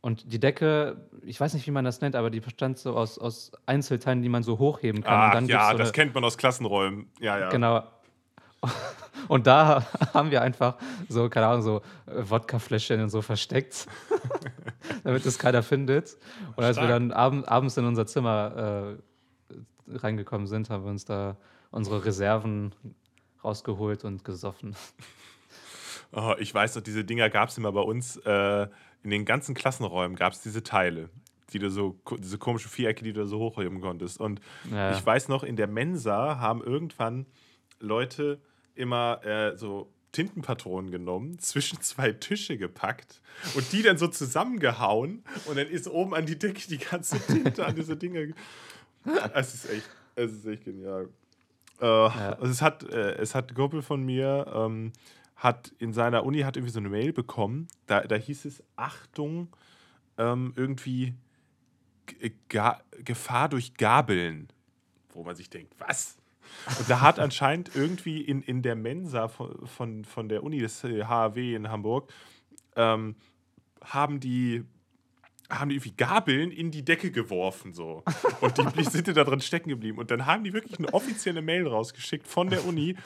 Und die Decke, ich weiß nicht, wie man das nennt, aber die bestand so aus, aus Einzelteilen, die man so hochheben kann. und Ah, dann ja, so das eine, kennt man aus Klassenräumen. Ja, ja. Genau. Und da haben wir einfach so, keine Ahnung, so äh, Wodkafläschchen so versteckt, damit es keiner findet. Und als wir Stark. dann abend, abends in unser Zimmer äh, reingekommen sind, haben wir uns da unsere Reserven rausgeholt und gesoffen. Oh, ich weiß noch, diese Dinger gab es immer bei uns. Äh, in den ganzen Klassenräumen gab es diese Teile, die du so, diese komischen Vierecke, die du so hochheben konntest. Und Ja. ich weiß noch, in der Mensa haben irgendwann Leute immer äh, so Tintenpatronen genommen, zwischen zwei Tische gepackt und die dann so zusammengehauen und dann ist oben an die Decke die ganze Tinte an diese Dinger. ge- Es ist echt, es ist echt genial. Äh, also es hat, äh, es hat ein Kumpel von mir, ähm, hat in seiner Uni hat irgendwie so eine Mail bekommen, da, da hieß es, Achtung, ähm, irgendwie G Ga Gefahr durch Gabeln. Wo man sich denkt, was? Und da hat anscheinend irgendwie in, in der Mensa von, von, von der Uni des äh, HAW in Hamburg, ähm, haben die haben die irgendwie Gabeln in die Decke geworfen so. Und die sind da drin stecken geblieben. Und dann haben die wirklich eine offizielle Mail rausgeschickt von der Uni.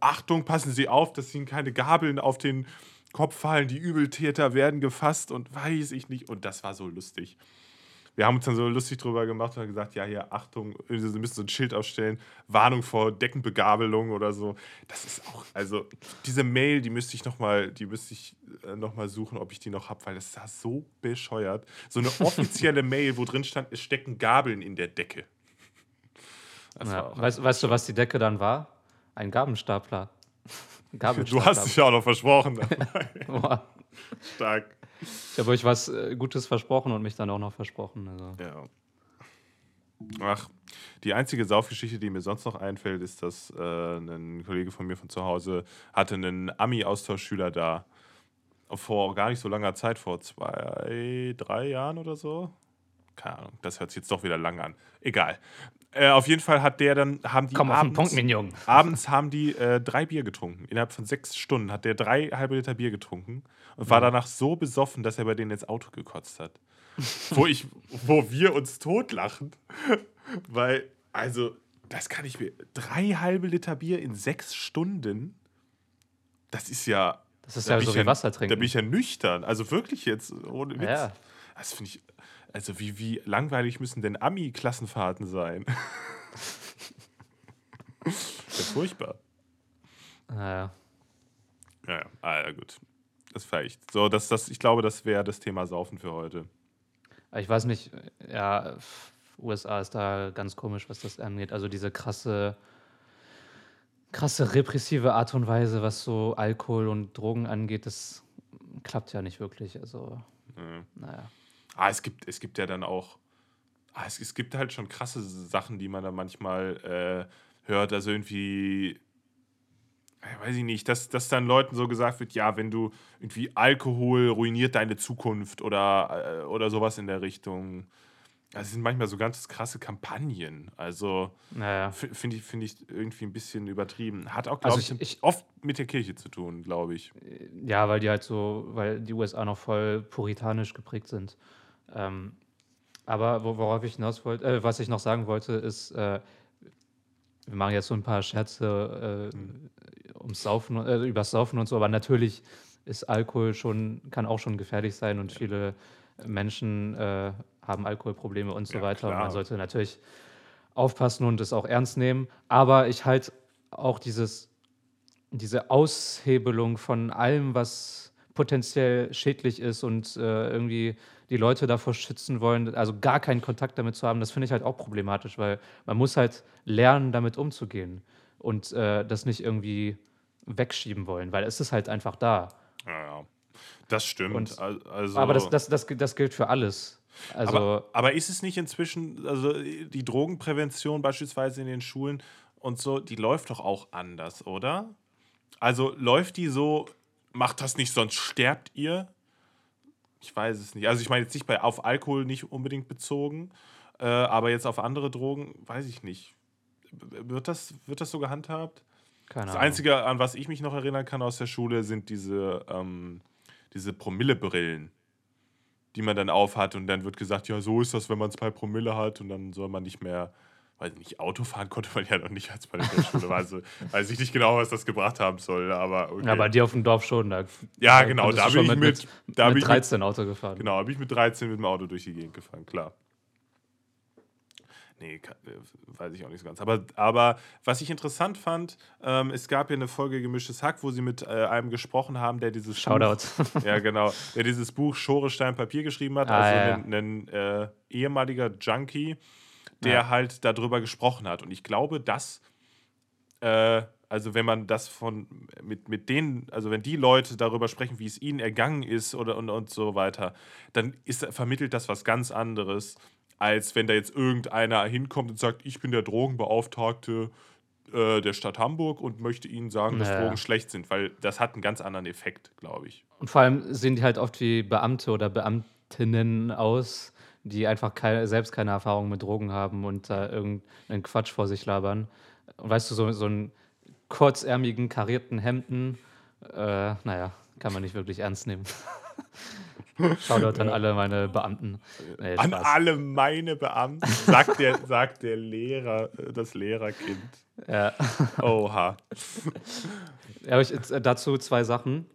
Achtung passen Sie auf dass Ihnen keine Gabeln auf den Kopf fallen die Übeltäter werden gefasst und weiß ich nicht. Und das war so lustig wir haben uns dann so lustig drüber gemacht und haben gesagt, ja, hier, Achtung, Sie müssen so ein Schild aufstellen, Warnung vor Deckenbegabelung oder so. Das ist auch, also diese Mail, die müsste ich nochmal, die müsste ich äh, noch mal suchen, ob ich die noch habe, weil das war so bescheuert. So eine offizielle Mail, wo drin stand, es stecken Gabeln in der Decke. Ja. Weißt, weißt du, was die Decke dann war? Ein Gabelstapler. Du hast dich ja auch noch versprochen. Stark. Ich habe euch was äh, Gutes versprochen und mich dann auch noch versprochen. Also. Ja. Ach, die einzige Saufgeschichte, die mir sonst noch einfällt, ist, dass äh, ein Kollege von mir von zu Hause hatte einen Ami-Austauschschüler da. Vor gar nicht so langer Zeit, vor zwei, drei Jahren oder so. Keine Ahnung, das hört sich jetzt doch wieder lang an. Egal. Äh, auf jeden Fall hat der dann, haben die Komm auf den abends, Punkt, Mignon. abends haben die äh, drei Bier getrunken. Innerhalb von sechs Stunden hat der drei halbe Liter Bier getrunken und war danach so besoffen, dass er bei denen ins Auto gekotzt hat. wo, ich, wo wir uns totlachen. Weil, also, das kann ich mir. Drei halbe Liter Bier in sechs Stunden, das ist ja. Das ist da ja so wie Wasser Da trinken. bin ich ja nüchtern. Also wirklich jetzt, ohne Witz. Ja. Das finde ich. Also, wie, wie langweilig müssen denn Ami-Klassenfahrten sein? ja, furchtbar. Naja. Ja, ja. Ah, ja, gut. Das vielleicht. So, das, das, ich glaube, das wäre das Thema Saufen für heute. Ich weiß nicht, ja, USA ist da ganz komisch, was das angeht. Also diese krasse, krasse repressive Art und Weise, was so Alkohol und Drogen angeht, das klappt ja nicht wirklich. Also, Ja. naja. Ah, es gibt, es gibt ja dann auch. Ah, es, es gibt halt schon krasse Sachen, die man da manchmal äh, hört. Also irgendwie. äh, Weiß ich nicht, dass, dass dann Leuten so gesagt wird, ja, wenn du irgendwie Alkohol ruiniert deine Zukunft oder, äh, oder sowas in der Richtung. Das sind manchmal so ganz krasse Kampagnen. Also Naja. finde ich, find ich irgendwie ein bisschen übertrieben. Hat auch, glaube Also ich, ich- ich- oft mit der Kirche zu tun, glaube ich. Ja, weil die halt so, weil die USA noch voll puritanisch geprägt sind. Ähm, aber wo- worauf ich hinaus wollte, äh, was ich noch sagen wollte, ist, äh, wir machen jetzt so ein paar Scherze äh, ums Saufen, äh, übers Saufen und so, aber natürlich ist Alkohol schon, kann auch schon gefährlich sein und viele Menschen äh, haben Alkoholprobleme und so Ja, weiter. Und man sollte natürlich aufpassen und es auch ernst nehmen. Aber ich halte auch dieses, diese Aushebelung von allem, was potenziell schädlich ist und äh, irgendwie die Leute davor schützen wollen, also gar keinen Kontakt damit zu haben, das finde ich halt auch problematisch, weil man muss halt lernen, damit umzugehen und äh, das nicht irgendwie wegschieben wollen, weil es ist halt einfach da. Ja, ja. Das stimmt. Und- Al- also, Aber das, das, das, das gilt für alles. Also, aber, aber ist es nicht inzwischen, also die Drogenprävention beispielsweise in den Schulen und so, die läuft doch auch anders, oder? Also läuft die so, macht das nicht, sonst sterbt ihr? Ich weiß es nicht. Also ich meine jetzt nicht bei, auf Alkohol nicht unbedingt bezogen, äh, aber jetzt auf andere Drogen, weiß ich nicht. Wird das, wird das so gehandhabt? keine Das Ahnung. Einzige, an was ich mich noch erinnern kann aus der Schule, sind diese, ähm, diese Promillebrillen, die man dann aufhat und dann wird gesagt, ja, so ist das, wenn man zwei Promille hat und dann soll man nicht mehr, weiß ich nicht, Auto fahren konnte man ja noch nicht, als in der Schule war. Also weiß ich nicht genau, was das gebracht haben soll, aber okay. Ja, bei dir auf dem Dorf schon. Da, Ja, da genau, da bin ich mit, da mit ich mit, 13 Auto gefahren. genau, bin ich mit 13 mit dem Auto durch die Gegend gefahren, klar. Nee, äh, weiß ich auch nicht so ganz. Aber, aber was ich interessant fand, ähm, es gab ja eine Folge Gemischtes Hack, wo sie mit äh, einem gesprochen haben, der dieses Shoutout. Buch, ja genau, der dieses Buch Schore Stein Papier geschrieben hat, Ah, also ja. ein, ein äh, ehemaliger Junkie, der Ja. halt darüber gesprochen hat. Und ich glaube, dass äh, also wenn man das von mit, mit denen, also wenn die Leute darüber sprechen, wie es ihnen ergangen ist oder und, und so weiter, dann ist, vermittelt das was ganz anderes, als wenn da jetzt irgendeiner hinkommt und sagt, ich bin der Drogenbeauftragte äh, der Stadt Hamburg und möchte ihnen sagen, dass Naja. Drogen schlecht sind, weil das hat einen ganz anderen Effekt, glaube ich. Und vor allem sehen die halt oft wie Beamte oder Beamtinnen aus, die einfach keine, selbst keine Erfahrung mit Drogen haben und da irgendeinen Quatsch vor sich labern. Und weißt du, so, so einen kurzärmigen, karierten Hemden, äh, naja, kann man nicht wirklich ernst nehmen. Shoutout an alle meine Beamten. Nee, An alle meine Beamten, sagt der, sagt der Lehrer, das Lehrerkind. Ja. Oha. Ja, aber ich, äh, dazu zwei Sachen.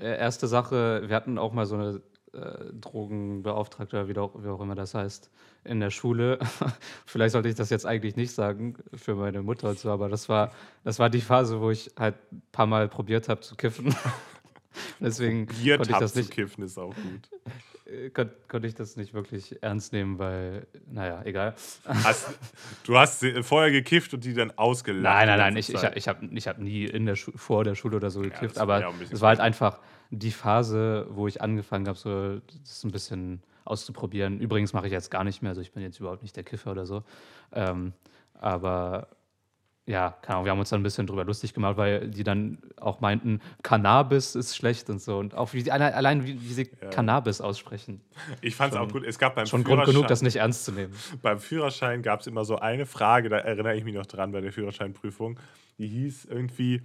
Äh, erste Sache, wir hatten auch mal so eine äh, Drogenbeauftragte, oder wie auch, wie auch immer das heißt, in der Schule. Vielleicht sollte ich das jetzt eigentlich nicht sagen für meine Mutter und so, aber das war, das war die Phase, wo ich halt ein paar Mal probiert habe zu kiffen. Deswegen Bier konnte ich, das zu nicht, kiffen ist auch gut. äh, kon, konnte ich das nicht wirklich ernst nehmen, weil, naja, egal. Hast, du hast sie vorher gekifft und die dann ausgelacht. Nein, nein, nein, ich, ich, ich habe ich hab nie in der Schu vor der Schule oder so gekifft, aber ja bisschen es war halt einfach die Phase, wo ich angefangen habe, so das ein bisschen auszuprobieren. Übrigens mache ich jetzt gar nicht mehr, also ich bin jetzt überhaupt nicht der Kiffer oder so. Ähm, aber ja, keine Ahnung, wir haben uns dann ein bisschen drüber lustig gemacht, weil die dann auch meinten, Cannabis ist schlecht und so. Und auch wie sie, allein, wie, wie sie Cannabis aussprechen. Ich fand es auch gut. Es gab beim Schon Grund genug, das nicht ernst zu nehmen. beim Führerschein gab es immer so eine Frage, da erinnere ich mich noch dran bei der Führerscheinprüfung. Die hieß irgendwie: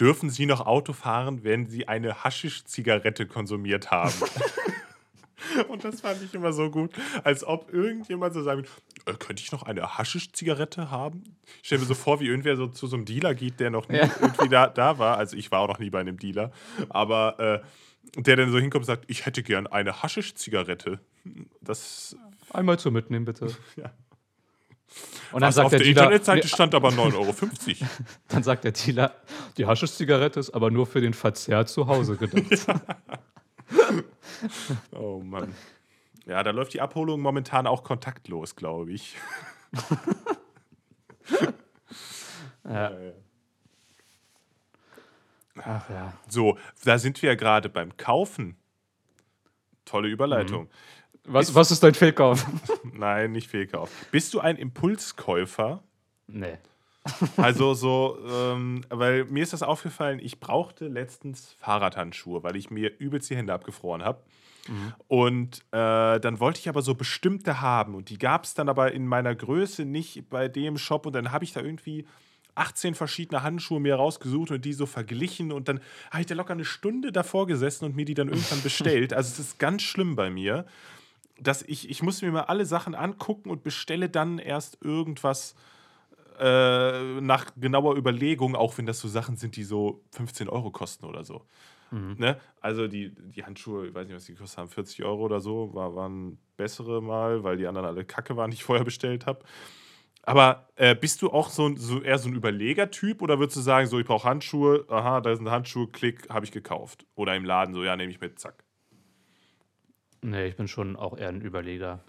Dürfen Sie noch Auto fahren, wenn Sie eine Haschisch-Zigarette konsumiert haben? Und das fand ich immer so gut, als ob irgendjemand so sagen würde, äh, könnte ich noch eine Haschisch-Zigarette haben? Ich stelle mir so vor, wie irgendwer so zu so einem Dealer geht, der noch nie Ja. irgendwie da, da war. Also ich war auch noch nie bei einem Dealer. Aber äh, der dann so hinkommt und sagt, ich hätte gern eine Haschisch-Zigarette. Das Einmal zu mitnehmen, bitte. Ja. Und dann was sagt auf der, der Dealer, Internetseite stand aber 9,50 Euro. Dann sagt der Dealer, die Haschisch-Zigarette ist aber nur für den Verzehr zu Hause gedacht. Oh Mann. Ja, da läuft die Abholung momentan auch kontaktlos, glaube ich. ja. Ach ja. So, da sind wir gerade beim Kaufen. Tolle Überleitung. Was, was ist dein Fehlkauf? Nein, nicht Fehlkauf. Bist du ein Impulskäufer? nee. Also so, ähm, weil mir ist das aufgefallen, ich brauchte letztens Fahrradhandschuhe, weil ich mir übelst die Hände abgefroren habe. Und äh, dann wollte ich aber so bestimmte haben und die gab es dann aber in meiner Größe nicht bei dem Shop und dann habe ich da irgendwie 18 verschiedene Handschuhe mir rausgesucht und die so verglichen und dann habe ich da locker eine Stunde davor gesessen und mir die dann irgendwann bestellt. Also es ist ganz schlimm bei mir, dass ich, ich muss mir mal alle Sachen angucken und bestelle dann erst irgendwas äh, nach genauer Überlegung, auch wenn das so Sachen sind, die so 15 Euro kosten oder so. Mhm. Ne? Also die, die Handschuhe, ich weiß nicht, was die gekostet haben, 40 Euro oder so, war, waren bessere mal, weil die anderen alle Kacke waren, die ich vorher bestellt habe. Aber äh, bist du auch so, so eher so ein Überlegertyp oder würdest du sagen, so ich brauche Handschuhe, aha, da sind Handschuhe, klick, habe ich gekauft. Oder im Laden, so ja, nehme ich mit, zack. Nee, ich bin schon auch eher ein Überleger.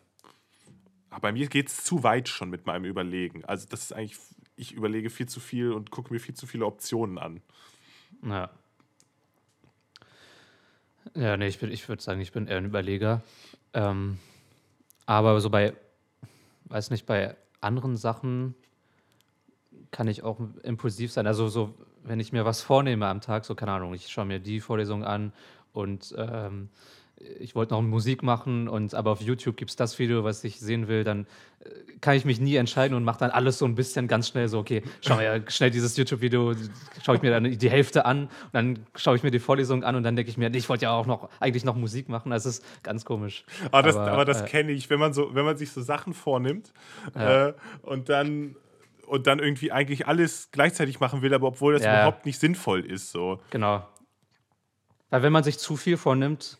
Aber bei mir geht es zu weit schon mit meinem Überlegen. Also das ist eigentlich, ich überlege viel zu viel und gucke mir viel zu viele Optionen an. Ja. Ja, nee, ich, bin- ich würde sagen, ich bin eher ein Überleger. Ähm, aber so bei, weiß nicht, bei anderen Sachen kann ich auch impulsiv sein. Also so, wenn ich mir was vornehme am Tag, so keine Ahnung, ich schaue mir die Vorlesung an und ähm, ich wollte noch Musik machen und aber auf YouTube gibt es das Video, was ich sehen will, dann äh, kann ich mich nie entscheiden und mache dann alles so ein bisschen ganz schnell so, okay, schau mir schnell dieses YouTube-Video, schaue ich mir dann die Hälfte an und dann schaue ich mir die Vorlesung an und dann denke ich mir, nee, ich wollte ja auch noch eigentlich noch Musik machen. Das ist ganz komisch. Aber das, aber, das äh, kenne ich, wenn man so, wenn man sich so Sachen vornimmt Ja. äh, und dann und dann irgendwie eigentlich alles gleichzeitig machen will, aber obwohl das Ja. überhaupt nicht sinnvoll ist. So. Genau. Weil wenn man sich zu viel vornimmt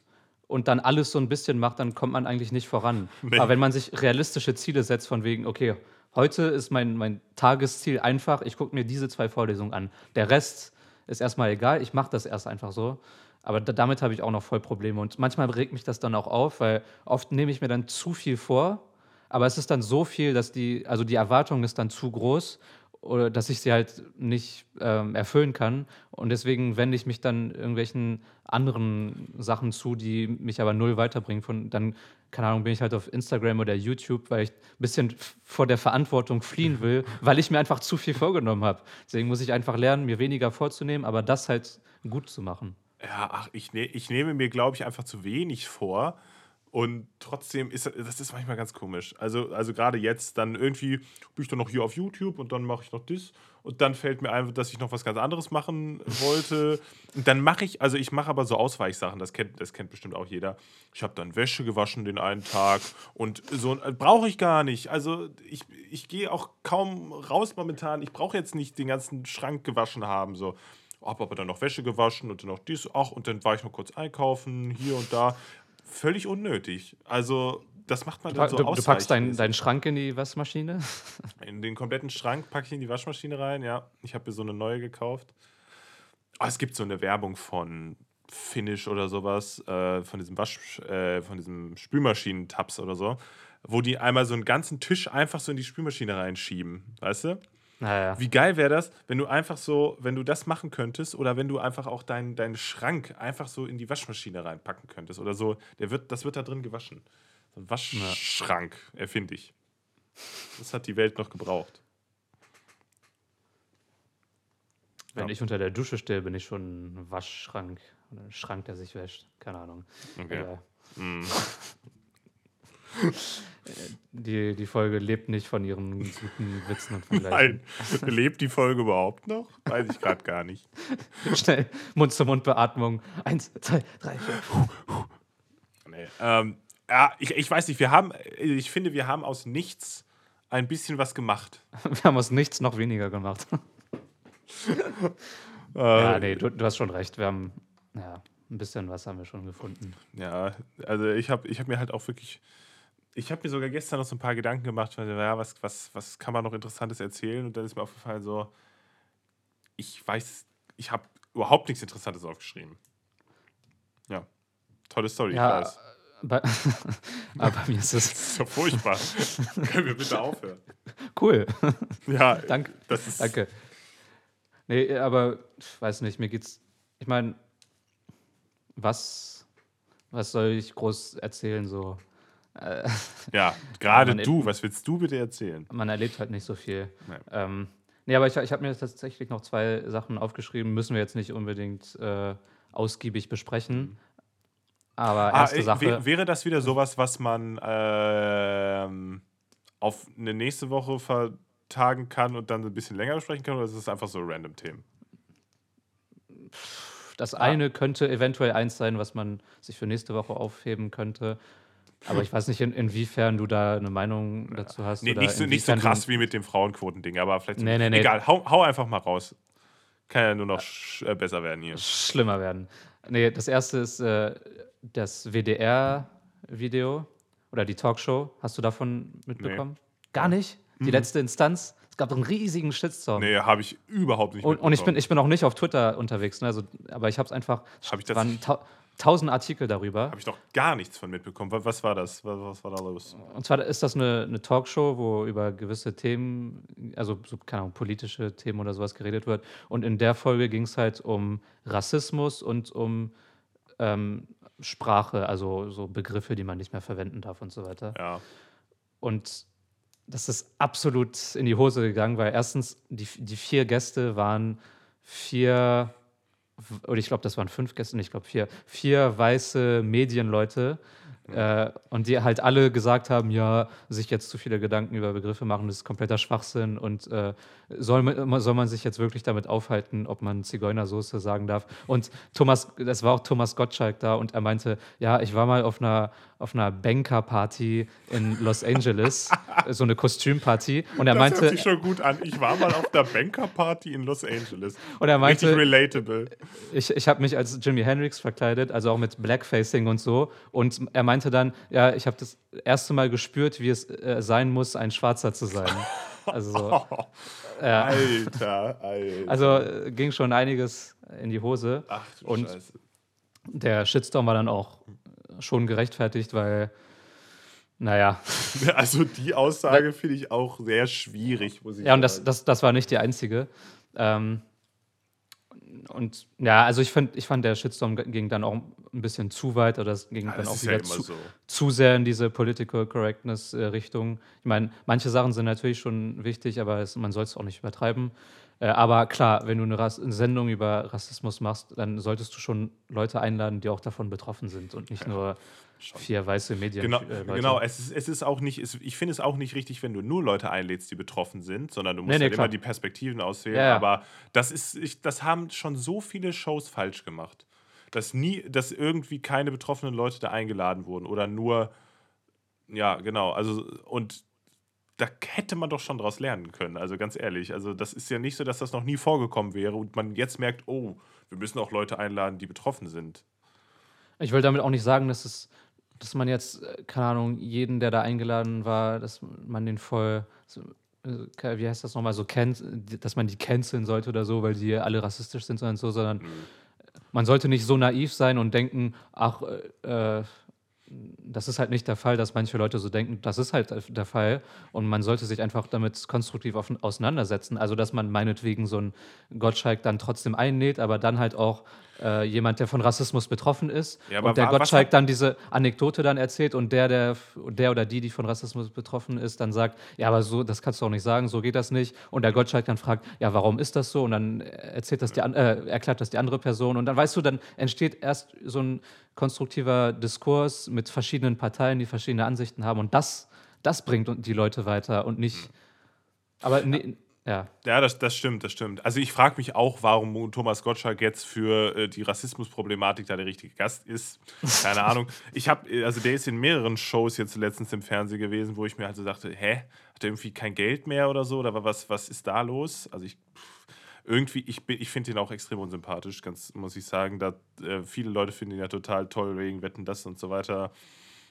und dann alles so ein bisschen macht, dann kommt man eigentlich nicht voran. Nee. Aber wenn man sich realistische Ziele setzt, von wegen, okay, heute ist mein, mein Tagesziel einfach, ich gucke mir diese zwei Vorlesungen an. Der Rest ist erstmal egal, ich mache das erst einfach so. Aber da, damit habe ich auch noch voll Probleme. Und manchmal regt mich das dann auch auf, weil oft nehme ich mir dann zu viel vor, aber es ist dann so viel, dass die, also die Erwartung ist dann zu groß, oder dass ich sie halt nicht ähm, erfüllen kann. Und deswegen wende ich mich dann irgendwelchen anderen Sachen zu, die mich aber null weiterbringen. Von, dann, keine Ahnung, bin ich halt auf Instagram oder YouTube, weil ich ein bisschen vor der Verantwortung fliehen will, weil ich mir einfach zu viel vorgenommen habe. Deswegen muss ich einfach lernen, mir weniger vorzunehmen, aber das halt gut zu machen. Ja, ach, ich, ne, ich nehme mir, glaube ich, einfach zu wenig vor. Und trotzdem ist das ist manchmal ganz komisch. Also, also gerade jetzt, dann irgendwie bin ich dann noch hier auf YouTube und dann mache ich noch das. Und dann fällt mir ein, dass ich noch was ganz anderes machen wollte. Und dann mache ich, also ich mache aber so Ausweichsachen, das kennt, das kennt bestimmt auch jeder. Ich habe dann Wäsche gewaschen den einen Tag und so äh, brauche ich gar nicht. Also ich, ich gehe auch kaum raus momentan. Ich brauche jetzt nicht den ganzen Schrank gewaschen haben. So. Habe aber dann noch Wäsche gewaschen und dann noch dies, ach, und dann war ich noch kurz einkaufen, hier und da. Völlig unnötig. Also, das macht man Du, dann so du, du packst deinen deinen Schrank in die Waschmaschine. In den kompletten Schrank packe ich in die Waschmaschine rein, ja. Ich habe mir so eine neue gekauft. Aber es gibt so eine Werbung von Finish oder sowas, äh, von diesem Wasch, äh, von diesem Spülmaschinentabs oder so, wo die einmal so einen ganzen Tisch einfach so in die Spülmaschine reinschieben, weißt du? Naja. Wie geil wäre das, wenn du einfach so, wenn du das machen könntest oder wenn du einfach auch deinen deinen Schrank einfach so in die Waschmaschine reinpacken könntest oder so, der wird, das wird da drin gewaschen. So ein Waschschrank erfinde ich. Das hat die Welt noch gebraucht. Wenn Ja. ich unter der Dusche stehe, bin ich schon ein Waschschrank. Oder ein Schrank, der sich wäscht. Keine Ahnung. Okay. Egal. Mm. Die, die Folge lebt nicht von ihren guten Witzen und Vergleichen. Nein, lebt die Folge überhaupt noch? Weiß ich gerade gar nicht. Schnell, Mund-zu-Mund-Beatmung. Eins, zwei, drei, vier. Nee. Ähm, ja, ich, ich weiß nicht, wir haben, ich finde, wir haben aus nichts ein bisschen was gemacht. Wir haben aus nichts noch weniger gemacht. Äh, Ja, nee, du, du hast schon recht. Wir haben, ja, ein bisschen was haben wir schon gefunden. Ja, also ich habe ich hab mir halt auch wirklich, ich habe mir sogar gestern noch so ein paar Gedanken gemacht, weil, ja, was, was, was kann man noch Interessantes erzählen? Und dann ist mir aufgefallen, so, ich weiß, ich habe überhaupt nichts Interessantes aufgeschrieben. Ja, tolle Story, Ja, ich weiß. bei, aber mir ist es Das ist doch furchtbar. Können wir bitte aufhören? cool. Ja, Danke. das ist. Danke. Nee, aber ich weiß nicht, mir geht's. Ich meine, was, was soll ich groß erzählen? So, äh, Ja, gerade du, was willst du bitte erzählen? man erlebt halt nicht so viel. Nee. Ähm, nee, aber ich, ich habe mir tatsächlich noch zwei Sachen aufgeschrieben, müssen wir jetzt nicht unbedingt äh, ausgiebig besprechen. Aber Ah, erste äh, Sache. wär- wäre das wieder sowas, was man ähm, auf eine nächste Woche vertagen kann und dann ein bisschen länger besprechen kann, oder ist es einfach so random Themen? Das eine könnte eventuell eins sein, was man sich für nächste Woche aufheben könnte. Aber ich weiß nicht, in, inwiefern du da eine Meinung dazu hast. Nee, oder nicht, so, nicht so krass wie mit dem Frauenquotending, aber vielleicht. Nee, nee, nee. Egal, hau, hau einfach mal raus. Kann ja nur noch sch äh, besser werden hier. schlimmer werden. Nee, das erste ist äh, das WDR-Video oder die Talkshow. Hast du davon mitbekommen? Gar nicht? Die letzte Instanz? Es gab einen riesigen Shitstorm. Nee, habe ich überhaupt nicht Und, und ich, bin, ich bin auch nicht auf Twitter unterwegs, ne? also, aber ich habe es einfach. Hab ich es waren ta tausend Artikel darüber. Habe ich noch gar nichts von mitbekommen. Wa- Was war das? Was, was war da los? Und zwar ist das eine, eine Talkshow, wo über gewisse Themen, also so, keine Ahnung, politische Themen oder sowas geredet wird. Und in der Folge ging es halt um Rassismus und um ähm, Sprache, also so Begriffe, die man nicht mehr verwenden darf und so weiter. Ja. Und das ist absolut in die Hose gegangen, weil erstens die, die vier Gäste waren vier, oder ich glaube, das waren fünf Gäste, ich glaube vier, vier weiße Medienleute. Äh, und die halt alle gesagt haben, ja, sich jetzt zu viele Gedanken über Begriffe machen, das ist kompletter Schwachsinn und äh, soll, man, soll man sich jetzt wirklich damit aufhalten, ob man Zigeunersoße sagen darf. Und Thomas, das war auch Thomas Gottschalk da und er meinte, ja, ich war mal auf einer, auf einer Banker-Party in Los Angeles, so eine Kostümparty und er Das meinte, hört sich schon gut an. Ich war mal auf der Banker-Party in Los Angeles. und er Richtig meinte, relatable. ich, ich habe mich als Jimi Hendrix verkleidet, also auch mit Blackfacing und so. Und er meinte dann, ja, ich habe das erste Mal gespürt, wie es äh, sein muss, ein Schwarzer zu sein. Also, so, ja. Alter, Alter. also äh, ging schon einiges in die Hose. Ach du und- Scheiße. Der Shitstorm war dann auch schon gerechtfertigt, weil, naja, Also die Aussage finde ich auch sehr schwierig, muss ich Ja, und das, sagen. das, das war nicht die einzige. Ähm, und ja, also ich, find, ich fand, der Shitstorm ging dann auch ein bisschen zu weit oder es ging ja, dann auch ja wieder immer zu, so. zu sehr in diese Political Correctness-Richtung. ich meine, manche Sachen sind natürlich schon wichtig, aber es, man soll es auch nicht übertreiben. Äh, aber klar, wenn du eine, Ras eine Sendung über Rassismus machst, dann solltest du schon Leute einladen, die auch davon betroffen sind und nicht nur vier weiße Medien. Genau, äh, genau. Es, ist, es ist auch nicht, es, ich finde es auch nicht richtig, wenn du nur Leute einlädst, die betroffen sind, sondern du musst Nee, nee, halt klar. immer die Perspektiven auswählen. Ja, ja. Aber das ist, ich, das haben schon so viele Shows falsch gemacht. Dass nie, dass irgendwie keine betroffenen Leute da eingeladen wurden oder nur, ja, genau, also und da hätte man doch schon draus lernen können, also ganz ehrlich. Also das ist ja nicht so, dass das noch nie vorgekommen wäre und man jetzt merkt, oh, wir müssen auch Leute einladen, die betroffen sind. Ich will damit auch nicht sagen, dass es, dass man jetzt, äh, keine Ahnung, jeden, der da eingeladen war, dass man den voll, äh, wie heißt das nochmal, so kennt, dass man die canceln sollte oder so, weil die alle rassistisch sind und so, sondern man sollte nicht so naiv sein und denken, ach, äh, äh, das ist halt nicht der Fall, dass manche Leute so denken, das ist halt der Fall und man sollte sich einfach damit konstruktiv auseinandersetzen. Also, dass man meinetwegen so einen Gottschalk dann trotzdem einnäht, aber dann halt auch äh, jemand, der von Rassismus betroffen ist Ja, und der Gottschalk hat- dann diese Anekdote dann erzählt und der, der, der oder die, die von Rassismus betroffen ist, dann sagt, ja, aber so, das kannst du auch nicht sagen, so geht das nicht. Und der Gottschalk dann fragt, ja, warum ist das so? Und dann erzählt das die, äh, erklärt das die andere Person. Und dann weißt du, dann entsteht erst so ein konstruktiver Diskurs mit verschiedenen Parteien, die verschiedene Ansichten haben. Und das, das bringt die Leute weiter und nicht. Aber nee, ja. Ja, das, das stimmt, das stimmt. Also ich frage mich auch, warum Thomas Gottschalk jetzt für äh, die Rassismusproblematik da der richtige Gast ist. Keine Ahnung. Ich habe, also der ist in mehreren Shows jetzt letztens im Fernsehen gewesen, wo ich mir halt so dachte, hä, hat er irgendwie kein Geld mehr oder so? Oder was, was ist da los? Also ich irgendwie, ich, bin- ich finde ihn auch extrem unsympathisch, ganz muss ich sagen. Da, äh, viele Leute finden ihn ja total toll wegen Wetten das und so weiter.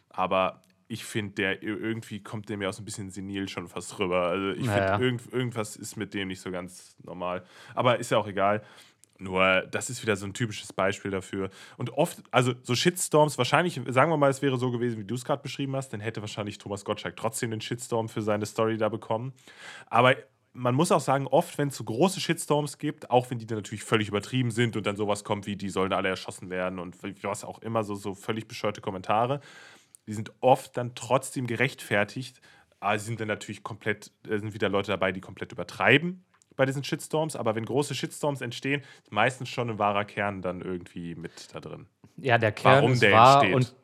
Aber ich finde, der irgendwie kommt der mir auch so ein bisschen senil schon fast rüber. Also ich Naja. finde, irgend, irgendwas ist mit dem nicht so ganz normal. Aber ist ja auch egal. Nur, das ist wieder so ein typisches Beispiel dafür. Und oft, also so Shitstorms, wahrscheinlich, sagen wir mal, es wäre so gewesen, wie du es gerade beschrieben hast, dann hätte wahrscheinlich Thomas Gottschalk trotzdem den Shitstorm für seine Story da bekommen. Aber man muss auch sagen, oft, wenn es so große Shitstorms gibt, auch wenn die dann natürlich völlig übertrieben sind und dann sowas kommt wie, die sollen alle erschossen werden und was auch immer, so, so völlig bescheuerte Kommentare, die sind oft dann trotzdem gerechtfertigt. Aber sie sind dann natürlich komplett, da sind wieder Leute dabei, die komplett übertreiben bei diesen Shitstorms. Aber wenn große Shitstorms entstehen, ist meistens schon ein wahrer Kern dann irgendwie mit da drin. Ja, der Kern Warum ist der wahr entsteht.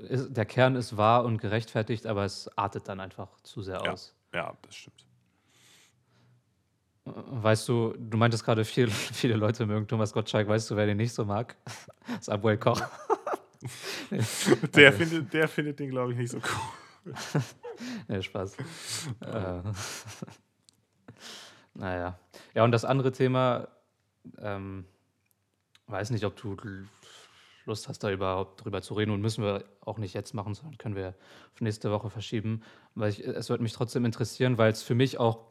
und ist, der Kern ist wahr und gerechtfertigt, aber es artet dann einfach zu sehr Ja, aus. ja das stimmt. Weißt du, du meintest gerade, viele, viele Leute mögen Thomas Gottschalk. Weißt du, wer den nicht so mag? Abuel Koch. Der, findet, der findet den, glaube ich, nicht so cool. nee, Spaß. äh, naja. Ja, und das andere Thema, ähm, weiß nicht, ob du Lust hast, da überhaupt drüber zu reden. Und müssen wir auch nicht jetzt machen, sondern können wir auf nächste Woche verschieben. Weil ich, es würde mich trotzdem interessieren, weil es für mich auch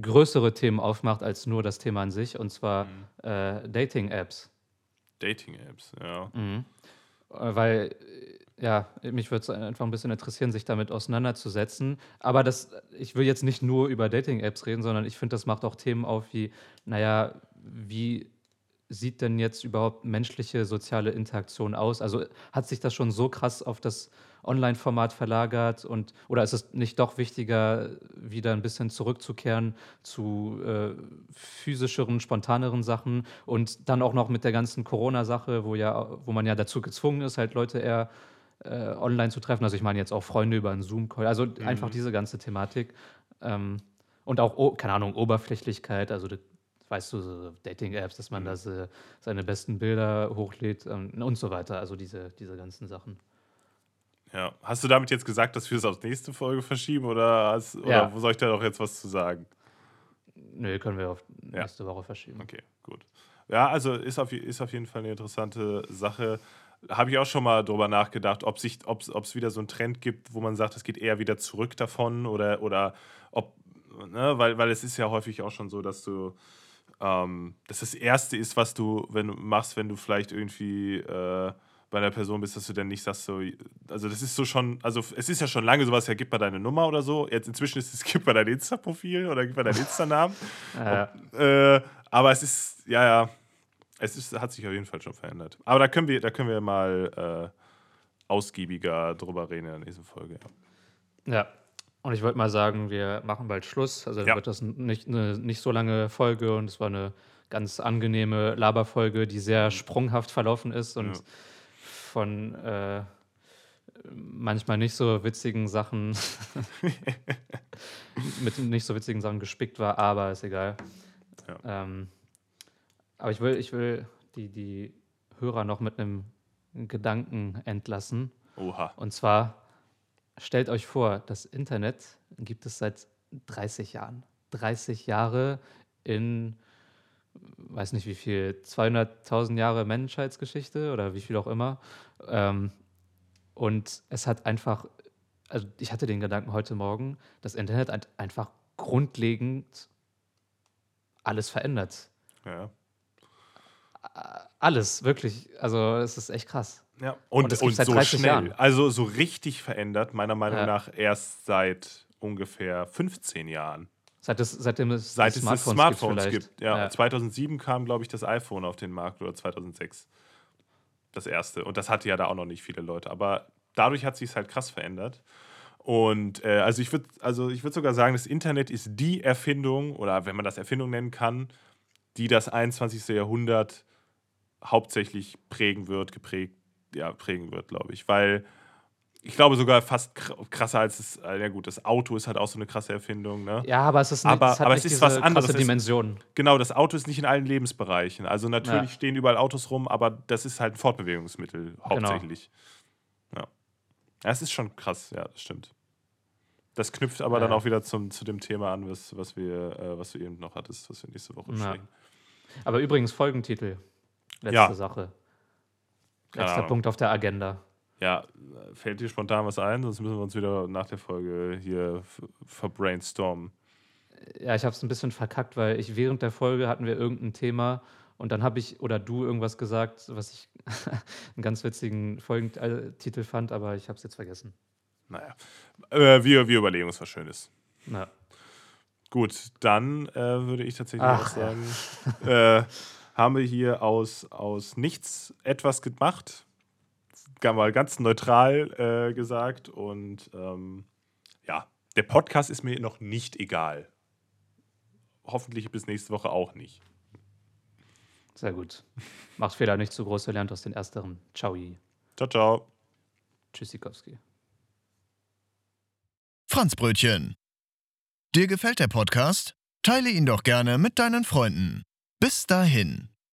größere Themen aufmacht als nur das Thema an sich, und zwar mhm. äh, Dating-Apps. Dating-Apps, ja. Mhm. Äh, weil, äh, ja, mich würde es einfach ein bisschen interessieren, sich damit auseinanderzusetzen. Aber das, ich will jetzt nicht nur über Dating-Apps reden, sondern ich finde, das macht auch Themen auf wie, naja, wie sieht denn jetzt überhaupt menschliche soziale Interaktion aus? Also hat sich das schon so krass auf das Online-Format verlagert und oder ist es nicht doch wichtiger, wieder ein bisschen zurückzukehren zu äh, physischeren, spontaneren Sachen und dann auch noch mit der ganzen Corona-Sache, wo ja, wo man ja dazu gezwungen ist, halt Leute eher äh, online zu treffen. Also ich meine jetzt auch Freunde über einen Zoom-Call, also mhm. einfach diese ganze Thematik. Ähm, und auch, oh, keine Ahnung, Oberflächlichkeit, also weißt du, so Dating-Apps, dass man mhm. da seine besten Bilder hochlädt ähm, und so weiter. Also diese, diese ganzen Sachen. Ja. Hast du damit jetzt gesagt, dass wir es auf nächste Folge verschieben oder, hast, oder ja. soll ich da noch jetzt was zu sagen? Nö, können wir auf nächste ja. Woche verschieben. Okay, gut. Ja, also ist auf, ist auf jeden Fall eine interessante Sache. Habe ich auch schon mal drüber nachgedacht, ob es wieder so einen Trend gibt, wo man sagt, es geht eher wieder zurück davon oder, oder ob, ne, weil, weil es ist ja häufig auch schon so, dass du ähm, dass das Erste ist, was du, wenn du machst, wenn du vielleicht irgendwie äh, bei einer Person bist, dass du dann nicht sagst, so, also das ist so schon, also es ist ja schon lange sowas, ja, gib mal deine Nummer oder so. Jetzt inzwischen ist es, gib mal dein Insta-Profil oder gib mal deinen Insta-Namen. ja. äh, aber es ist, ja, ja, es ist, hat sich auf jeden Fall schon verändert. Aber da können wir, da können wir mal äh, ausgiebiger drüber reden in der nächsten Folge. Ja. ja. Und ich wollte mal sagen, wir machen bald Schluss. Also ja. wird das nicht eine nicht so lange Folge und es war eine ganz angenehme Laberfolge, die sehr sprunghaft verlaufen ist und ja. Von äh, manchmal nicht so witzigen Sachen mit nicht so witzigen Sachen gespickt war, aber ist egal. Ja. Ähm, aber ich will, ich will die, die Hörer noch mit einem Gedanken entlassen. Oha. Und zwar stellt euch vor, das Internet gibt es seit 30 Jahren. 30 Jahre in, weiß nicht wie viel, 200.000 Jahre Menschheitsgeschichte oder wie viel auch immer. Ähm, und es hat einfach, also ich hatte den Gedanken heute Morgen, das Internet hat einfach grundlegend alles verändert. Ja. Alles, wirklich. Also es ist echt krass. Ja, und, und, und so schnell. Jahren. Also so richtig verändert, meiner Meinung ja. nach, erst seit ungefähr 15 Jahren. Seit es, seitdem es Seit Smartphones, es Smartphones gibt, gibt. Ja. ja. 2007 kam, glaube ich, das iPhone auf den Markt oder 2006. Das erste. Und das hatte ja da auch noch nicht viele Leute. Aber dadurch hat sich es halt krass verändert. Und äh, also ich würde also würd sogar sagen, das Internet ist die Erfindung, oder wenn man das Erfindung nennen kann, die das 21. Jahrhundert hauptsächlich prägen wird, geprägt ja, prägen wird, glaube ich. Weil ich glaube sogar fast krasser als es, äh, ja gut, das Auto ist halt auch so eine krasse Erfindung. Ne? Ja, aber es ist, nicht, aber, es aber es ist was anderes. Dimension. genau, das Auto ist nicht in allen Lebensbereichen. Also natürlich ja. stehen überall Autos rum, aber das ist halt ein Fortbewegungsmittel genau. hauptsächlich. Genau. Ja. es ist schon krass, ja, das stimmt. Das knüpft aber ja. dann auch wieder zum, zu dem Thema an, was, was, wir, äh, was du eben noch hattest, was wir nächste Woche besprechen. Aber übrigens Folgentitel. Letzte Sache. Letzter Punkt auf der Agenda. Ja, fällt dir spontan was ein? Sonst müssen wir uns wieder nach der Folge hier verbrainstormen. Ja, ich habe es ein bisschen verkackt, weil ich während der Folge hatten wir irgendein Thema und dann habe ich oder du irgendwas gesagt, was ich einen ganz witzigen Folgentitel fand, aber ich habe es jetzt vergessen. Naja, äh, wir, wir überlegen uns was Schönes. Na. Gut, dann äh, würde ich tatsächlich Ach, sagen, ja. äh, haben wir hier aus, aus nichts etwas gemacht. Mal ganz neutral äh, gesagt. Und ähm, ja, der Podcast ist mir noch nicht egal. Hoffentlich bis nächste Woche auch nicht. Sehr gut. Macht Fehler nicht zu groß, lernt aus den Ersteren. Ciao. Ciao, ciao. Tschüssikowski. Franzbrötchen. Dir gefällt der Podcast? Teile ihn doch gerne mit deinen Freunden. Bis dahin.